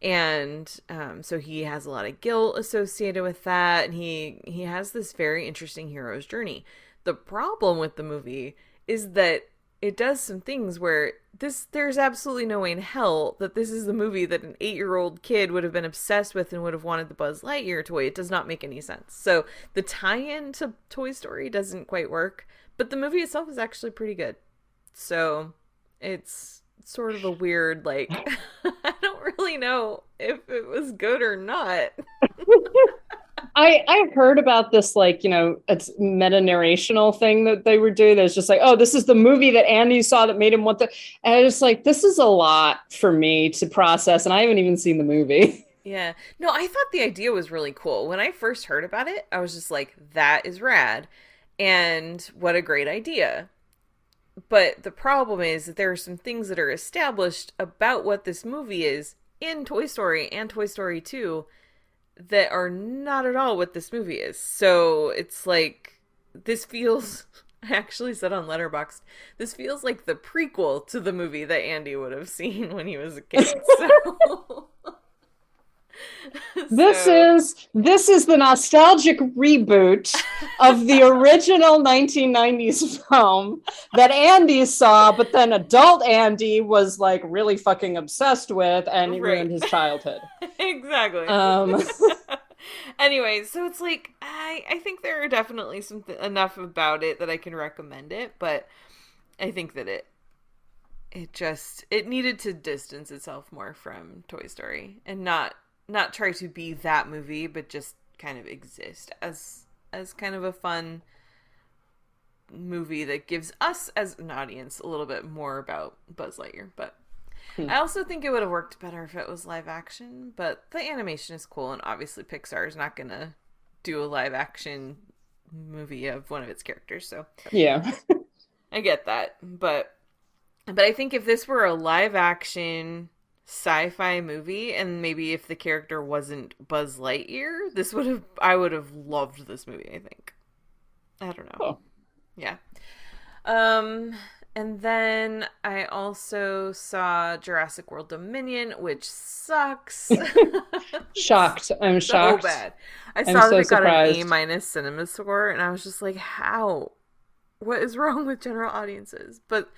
S9: and um, so he has a lot of guilt associated with that and he he has this very interesting hero's journey the problem with the movie is that it does some things where this there's absolutely no way in hell that this is the movie that an eight year old kid would have been obsessed with and would have wanted the Buzz Lightyear toy. It does not make any sense. So the tie-in to Toy Story doesn't quite work, but the movie itself is actually pretty good. So it's sort of a weird like [LAUGHS] really know if it was good or not. [LAUGHS]
S8: I I heard about this like you know it's meta narrational thing that they were doing. That's just like oh this is the movie that Andy saw that made him want the and I just like this is a lot for me to process and I haven't even seen the movie. [LAUGHS]
S9: Yeah. No, I thought the idea was really cool. When I first heard about it, I was just like, that is rad. And what a great idea. But the problem is that there are some things that are established about what this movie is in Toy Story and Toy Story 2 that are not at all what this movie is. So it's like this feels [LAUGHS] I actually said on Letterboxd, this feels like the prequel to the movie that Andy would have seen when he was a kid. So [LAUGHS] [LAUGHS]
S8: This
S9: So-
S8: is this is the nostalgic reboot of the [LAUGHS] original 1990s film that Andy saw, but then adult Andy was like really fucking obsessed with and
S9: Right.
S8: ruined his childhood. [LAUGHS]
S9: exactly.
S8: Um,
S9: anyway, so it's like I I think there are definitely some th- enough about it that I can recommend it, but I think that it it just it needed to distance itself more from Toy Story and not not try to be that movie, but just kind of exist as as kind of a fun movie that gives us as an audience a little bit more about Buzz Lightyear, but hmm. I also think it would have worked better if it was live action, but the animation is cool, and obviously Pixar is not gonna do a live action movie of one of its characters, so
S8: yeah. [LAUGHS]
S9: I get that. But but I think if this were a live action sci-fi movie, and maybe if the character wasn't Buzz Lightyear, this would have I would have loved this movie. I think. I don't know.
S8: Oh.
S9: Yeah. Um. And then I also saw Jurassic World Dominion, which sucks. [LAUGHS]
S8: Shocked. I'm
S9: so
S8: shocked.
S9: bad. I
S8: I'm
S9: saw that
S8: so
S9: it got an A minus cinema score, and I was just like, "How? What is wrong with general audiences?" But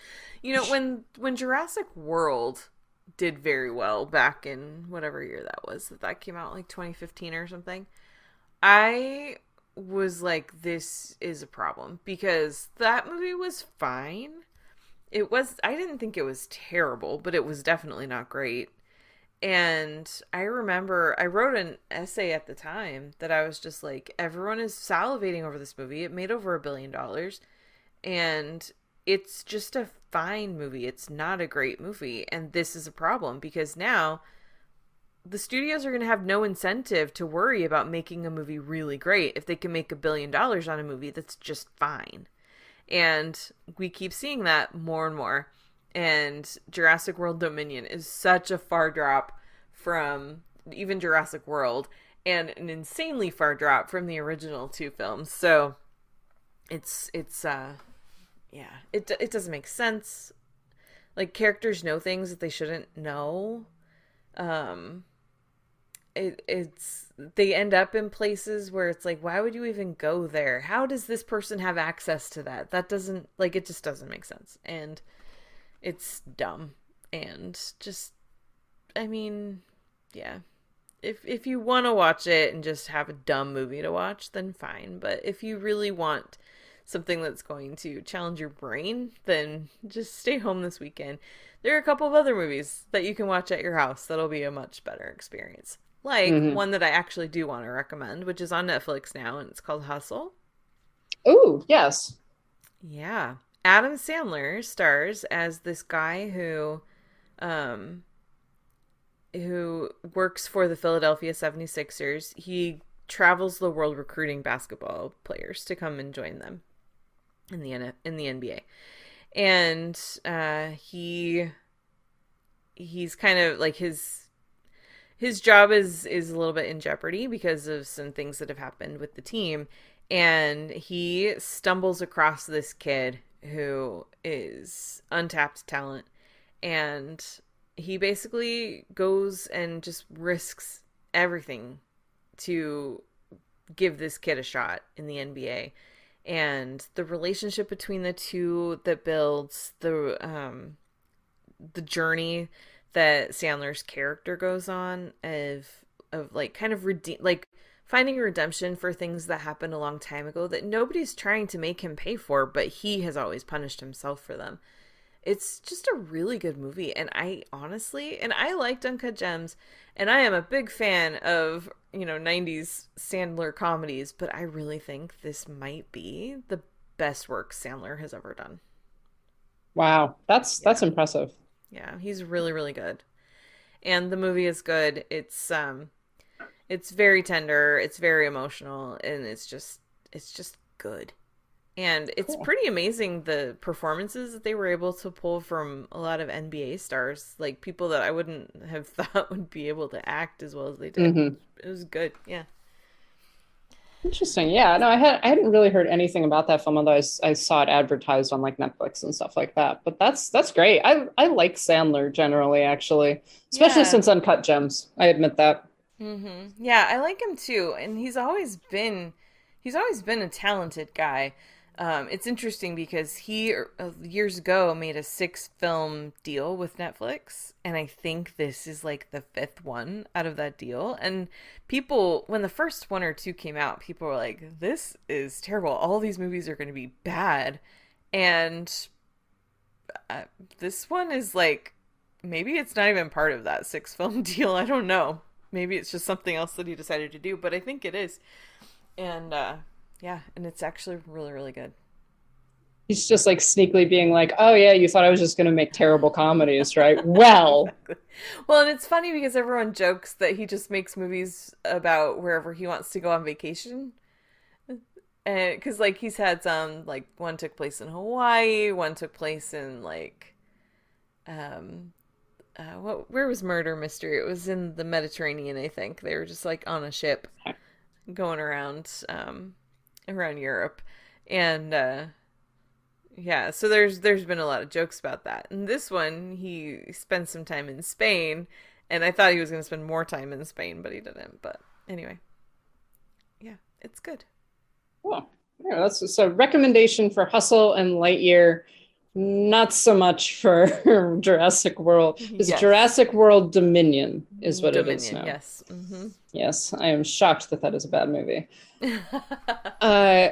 S9: you know, when when Jurassic World did very well back in whatever year that was that that came out, like 2015 or something, I was like, "This is a problem," because that movie was fine. It was. I didn't think it was terrible, but it was definitely not great. And I remember I wrote an essay at the time that I was just like, everyone is salivating over this movie. It made over a billion dollars. And it's just a fine movie. It's not a great movie. And this is a problem because now the studios are going to have no incentive to worry about making a movie really great if they can make a billion dollars on a movie that's just fine. And we keep seeing that more and more and Jurassic World Dominion is such a far drop from even Jurassic World and an insanely far drop from the original two films. So it's it's uh yeah, it it doesn't make sense. Like characters know things that they shouldn't know. Um it it's they end up in places where it's like why would you even go there? How does this person have access to that? That doesn't like it just doesn't make sense. And it's dumb and just I mean, yeah. If if you want to watch it and just have a dumb movie to watch, then fine. But if you really want something that's going to challenge your brain, then just stay home this weekend. There are a couple of other movies that you can watch at your house that'll be a much better experience. Like
S8: Mhm.
S9: one that I actually do want to recommend, which is on Netflix now and it's called Hustle.
S8: Ooh, yes.
S9: Yeah. Adam Sandler stars as this guy who um who works for the Philadelphia 76ers. He travels the world recruiting basketball players to come and join them in the in the NBA. And uh he he's kind of like his his job is is a little bit in jeopardy because of some things that have happened with the team. And he stumbles across this kid who is untapped talent. And he basically goes and just risks everything to give this kid a shot in the NBA and the relationship between the two that builds the um the journey that Sandler's character goes on of of like kind of redeem like finding redemption for things that happened a long time ago that nobody's trying to make him pay for, but he has always punished himself for them. It's just a really good movie, and I honestly, and I liked Uncut Gems, and I am a big fan of you know '90s Sandler comedies, but I really think this might be the best work Sandler has ever done.
S8: Wow, that's that's impressive.
S9: Yeah, he's really really good. And the movie is good. It's um it's very tender, it's very emotional, and it's just it's just good. And it's
S8: Cool.
S9: pretty amazing the performances that they were able to pull from a lot of NBA stars, like people that I wouldn't have [LAUGHS] thought would be able to act as well as they did.
S8: Mhm.
S9: It was good. Yeah.
S8: Interesting. Yeah. No, I had I hadn't really heard anything about that film, although I saw it advertised on like Netflix and stuff like that. But that's that's great. I I like Sandler generally, actually, especially
S9: Yeah.
S8: since Uncut Gems. I admit that.
S9: hmm Yeah, I like him too, and he's always been he's always been a talented guy. Um, it's interesting because he uh, years ago made a six film deal with Netflix, and I think this is like the fifth one out of that deal. And people, when the first one or two came out, people were like, "This is terrible. All these movies are going to be bad," and uh, this one is like maybe it's not even part of that six film [LAUGHS] deal. I don't know. Maybe it's just something else that he decided to do, but I think it is. And uh yeah, and it's actually really really good.
S8: He's just like sneakily being like, "Oh yeah, you thought I was just going to make terrible comedies, right? [LAUGHS] Well,
S9: Well, and it's funny because everyone jokes that he just makes movies about wherever he wants to go on vacation. And because like he's had some like one took place in Hawaii, one took place in like um uh, what where was Murder Mystery? It was in the Mediterranean, I think. They were just like on a ship [LAUGHS] going around um around Europe. And uh yeah, so there's there's been a lot of jokes about that. And this one, he spent some time in Spain, and I thought he was going to spend more time in Spain, but he didn't. But anyway, yeah, it's good.
S8: Cool. Yeah, that's so recommendation for Hustle and Lightyear. Not so much for [LAUGHS] Jurassic World. It's
S9: Yes.
S8: Jurassic World Dominion is what
S9: Dominion,
S8: it is now.
S9: yes. hmm
S8: Yes, I am shocked that that is a bad movie. [LAUGHS] Uh,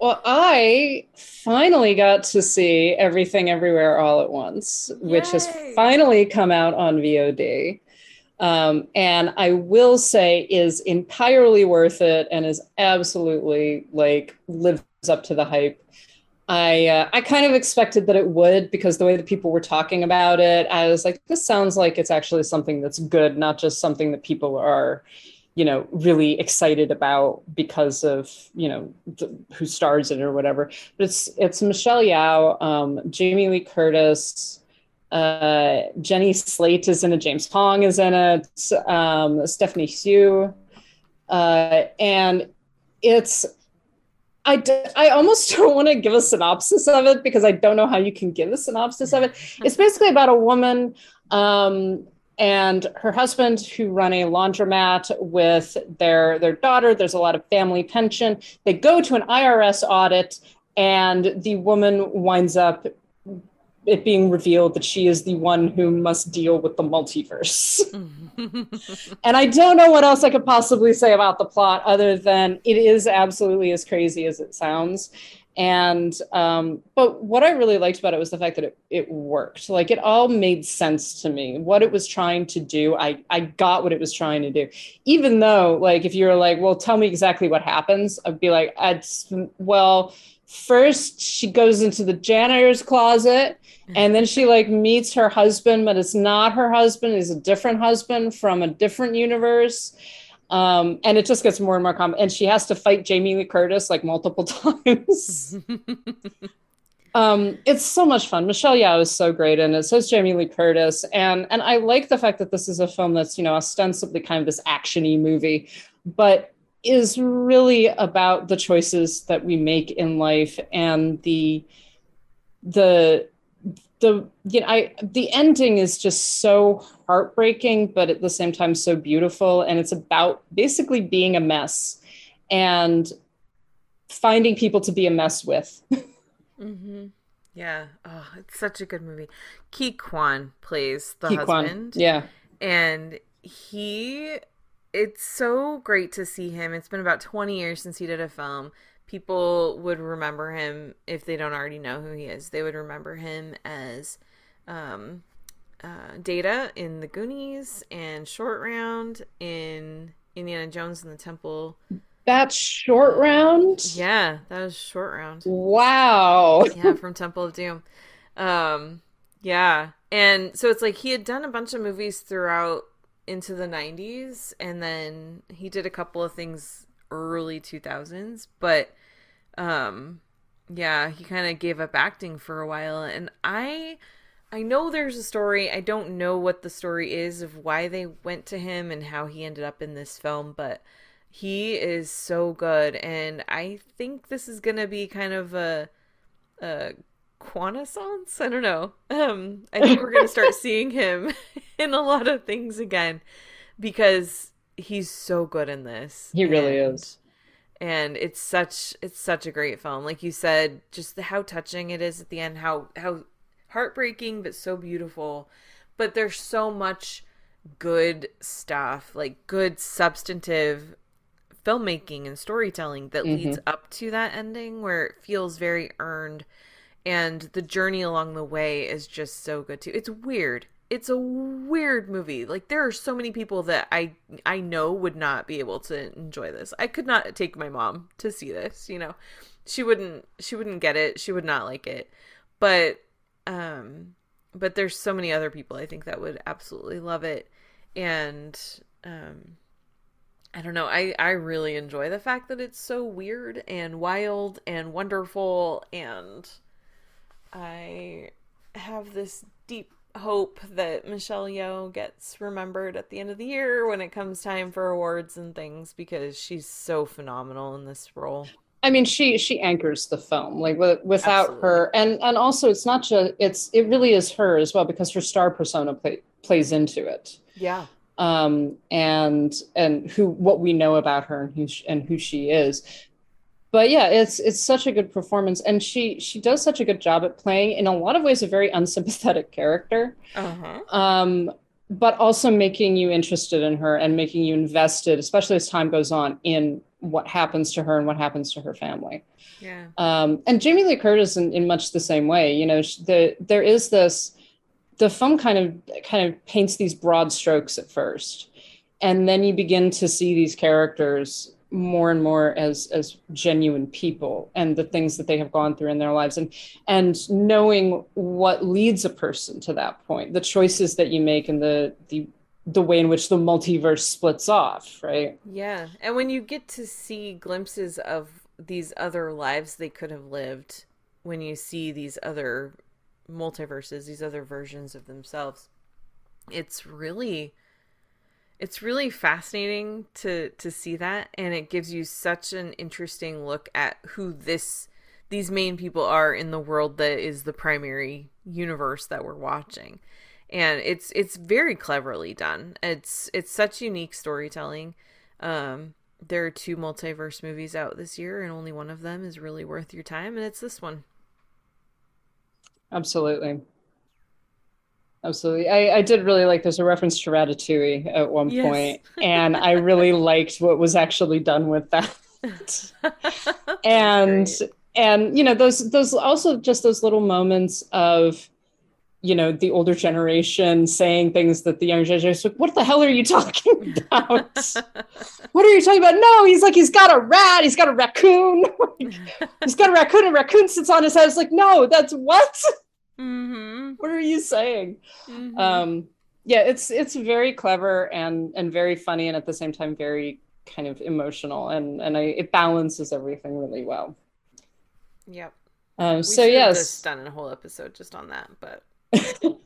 S8: well, I finally got to see Everything Everywhere All at Once, which has finally come out on VOD. Um, and I will say is entirely worth it and is absolutely like lives up to the hype. I uh, I kind of expected that it would because the way that people were talking about it, I was like, this sounds like it's actually something that's good, not just something that people are, you know, really excited about because of you know th- who stars in it or whatever. But it's it's Michelle Yeoh, um, Jamie Lee Curtis, uh, Jenny Slate is in it, James Hong is in it, um, Stephanie Hsu, uh, and it's I, d- I almost [LAUGHS] don't want to give a synopsis of it because I don't know how you can give a synopsis of it. It's basically about a woman um, and her husband who run a laundromat with their their daughter. There's a lot of family tension. They go to an IRS audit, and the woman winds up it being revealed that she is the one who must deal with the multiverse. [LAUGHS] And I don't know what else I could possibly say about the plot other than it is absolutely as crazy as it sounds. And um, but what I really liked about it was the fact that it, it worked. Like it all made sense to me. What it was trying to do, I I got what it was trying to do. Even though, like, if you were like, well, tell me exactly what happens, I'd be like, I'd well, first she goes into the janitor's closet and then she like meets her husband but it's not her husband it's a different husband from a different universe. Um, and it just gets more and more common and she has to fight jamie lee curtis like multiple [LAUGHS] times. Um, it's so much fun. Michelle Yeoh is so great and it so is jamie lee curtis and and i like the fact that this is a film that's you know ostensibly kind of this actiony movie but is really about the choices that we make in life and the the the you know I the ending is just so heartbreaking but at the same time so beautiful and it's about basically being a mess and finding people to be a mess with. [LAUGHS]
S9: mm-hmm. Yeah. Oh, it's such a good movie. Ke Quan plays the
S8: Quan,
S9: husband.
S8: Yeah.
S9: And he it's so great to see him. It's been about 20 years since he did a film. People would remember him if they don't already know who he is. They would remember him as um, uh, Data in The Goonies and Short Round in Indiana Jones and the Temple.
S8: That's short round.
S9: Yeah, that was short round.
S8: Wow.
S9: yeah, [LAUGHS] from Temple of Doom. Um, yeah, and so it's like he had done a bunch of movies throughout into the 90s and then he did a couple of things early 2000s but um yeah he kind of gave up acting for a while and i i know there's a story i don't know what the story is of why they went to him and how he ended up in this film but he is so good and i think this is gonna be kind of a a quanaissance i don't know. Um i think we're gonna start [LAUGHS] seeing him [LAUGHS] [LAUGHS] in a lot of things again because he's so good in this
S8: He really
S9: and-
S8: is.
S9: and it's such it's such a great film. Like you said just the, how touching it is at the end how how heartbreaking but so beautiful. But there's so much good stuff like good substantive filmmaking and storytelling that mm-hmm. leads up to that ending where it feels very earned. And the journey along the way is just so good too. It's weird it's a weird movie. Like there are so many people that i i know would not be able to enjoy this. I could not take my mom to see this you know? She wouldn't she wouldn't get it. She would not like it. But um but there's so many other people i think that would absolutely love it. And um I don't know. I I really enjoy the fact that it's so weird and wild and wonderful. And I have this deep hope that Michelle Yeoh gets remembered at the end of the year when it comes time for awards and things because she's so phenomenal in this role.
S8: I mean, she she anchors the film like wi- without
S9: Absolutely.
S8: her, and and also it's not just it's it really is her as well because her star persona play, plays into it,
S9: Yeah.
S8: um, and and who what we know about her and who sh- and who she is. But yeah, it's it's such a good performance, and she she does such a good job at playing in a lot of ways a very unsympathetic [LAUGHS] character.
S9: Uh-huh.
S8: um, but also making you interested in her and making you invested, especially as time goes on, in what happens to her and what happens to her family.
S9: Yeah.
S8: Um, and Jamie Lee Curtis in, in much the same way. You know, the there is this. The film kind of kind of paints these broad strokes at first, and then you begin to see these characters more and more as as genuine people and the things that they have gone through in their lives and and knowing what leads a person to that point the choices that you make and the the the way in which the multiverse splits off right
S9: Yeah. And when you get to see glimpses of these other lives they could have lived, when you see these other multiverses, these other versions of themselves, it's really it's really fascinating to to see that and it gives you such an interesting look at who this these main people are in the world that is the primary universe that we're watching. And it's it's very cleverly done. It's it's such unique storytelling. Um there are two multiverse movies out this year and only one of them is really worth your time and it's this one.
S8: Absolutely absolutely. I i did really like there's a reference to ratatouille at one
S9: Yes.
S8: point, and i really [LAUGHS] liked what was actually done with that. [LAUGHS] And
S9: Great.
S8: and you know those those also just those little moments of you know the older generation saying things that the younger generation is like what the hell are you talking [LAUGHS] about? What are you talking about? No he's like he's got a rat he's got a raccoon. He's got a raccoon and raccoon sits on his head. It's like no that's what
S9: mm-hmm.
S8: what are you saying
S9: Mhm.
S8: um yeah it's it's very clever and and very funny and at the same time very kind of emotional and and I, it balances everything really well
S9: yep
S8: um
S9: we
S8: so yes
S9: just done a whole episode just on that but [LAUGHS]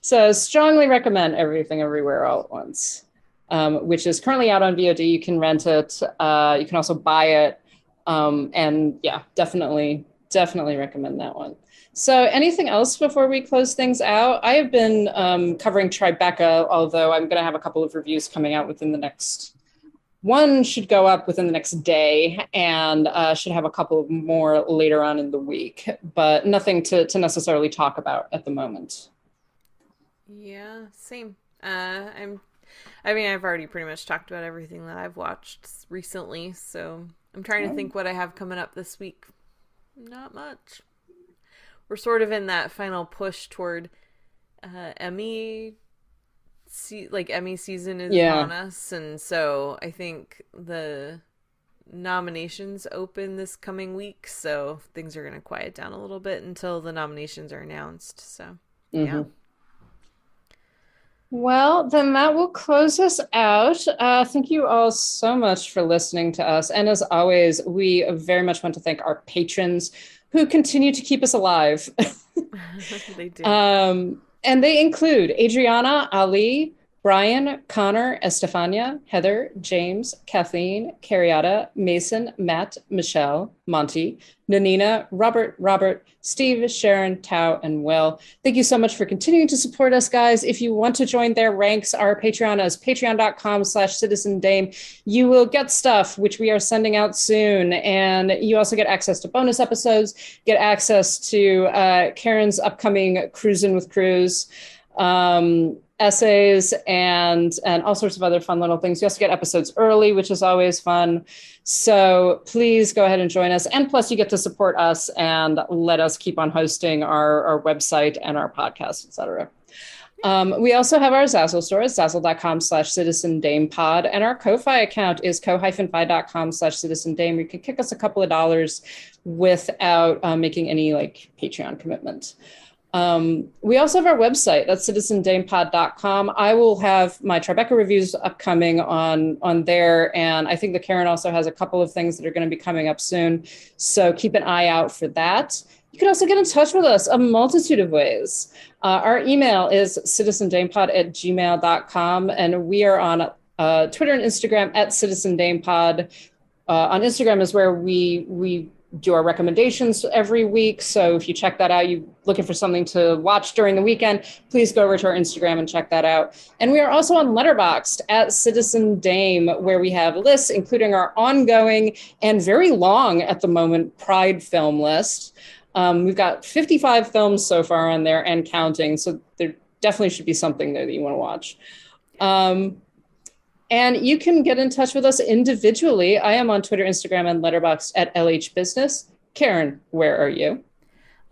S8: so strongly recommend everything everywhere all at once um, which is currently out on VOD. You can rent it. Uh, you can also buy it. Um, and yeah, definitely, definitely recommend that one. So, anything else before we close things out? I have been um, covering Tribeca, although I'm going to have a couple of reviews coming out within the next. One should go up within the next day, and uh, should have a couple more later on in the week, but nothing to, to necessarily talk about at the moment.
S9: Yeah, same. Uh, I'm. I mean, I've already pretty much talked about everything that I've watched recently, so I'm trying to think what I have coming up this week. Not much. We're sort of in that final push toward uh, Emmy, se- like Emmy season is
S8: Yeah.
S9: on us, and so I think the nominations open this coming week, so things are going to quiet down a little bit until the nominations are announced. So yeah.
S8: Mhm. Well, then that will close us out. Uh, thank you all so much for listening to us. And as always, we very much want to thank our patrons who continue to keep us alive. [LAUGHS]
S9: they do.
S8: Um, and they include Adriana, Ali, Brian, Connor, Estefania, Heather, James, Kathleen, Carriata, Mason, Matt, Michelle, Monty, Nanina, Robert, Robert, Steve, Sharon, Tao, and Will. Thank you so much for continuing to support us, guys. If you want to join their ranks, our Patreon is patreon.com slash citizen dame. You will get stuff, which we are sending out soon. And you also get access to bonus episodes, get access to uh, Karen's upcoming Cruising with Cruise um, essays and and all sorts of other fun little things. You also get episodes early, which is always fun. So please go ahead and join us. And plus, you get to support us and let us keep on hosting our, our website and our podcast, etc. Um, we also have our Zazzle store, zazzle.com slash citizen dame pod. And our Ko-Fi account is ko-fi.com slash citizen dame. You can kick us a couple of dollars without uh, making any like Patreon commitment. Um, we also have our website, that's citizendamepod.com. I will have my Tribeca reviews upcoming on, on there. And I think the Karen also has a couple of things that are going to be coming up soon. So keep an eye out for that. You can also get in touch with us a multitude of ways. Uh, our email is citizendamepod at gmail.com. And we are on uh, Twitter and Instagram at citizendamepod. Uh, on Instagram is where we we do our recommendations every week. So if you check that out, you're looking for something to watch during the weekend, please go over to our Instagram and check that out. And we are also on Letterboxd at Citizen Dame, where we have lists, including our ongoing and very long at the moment Pride film list. Um, we've got 55 films so far on there and counting. So there definitely should be something there that you want to watch. Um, and you can get in touch with us individually. I am on Twitter, Instagram, and Letterboxd at LH Business. Karen, where are you?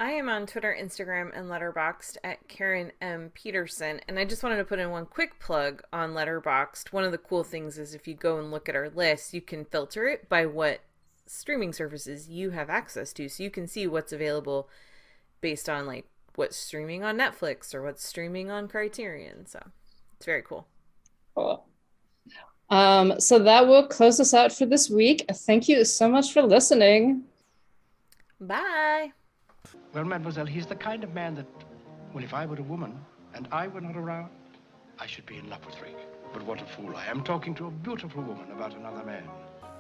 S9: I am on Twitter, Instagram, and Letterboxd at Karen M. Peterson. And I just wanted to put in one quick plug on Letterboxd. One of the cool things is if you go and look at our list, you can filter it by what streaming services you have access to. So you can see what's available based on like what's streaming on Netflix or what's streaming on Criterion. So it's very cool.
S8: Cool. Um, so that will close us out for this week. Thank you so much for listening.
S9: Bye.
S1: Well, mademoiselle, he's the kind of man that, well, if I were a woman and I were not around, I should be in love with Rick. But what a fool I am talking to a beautiful woman about another man.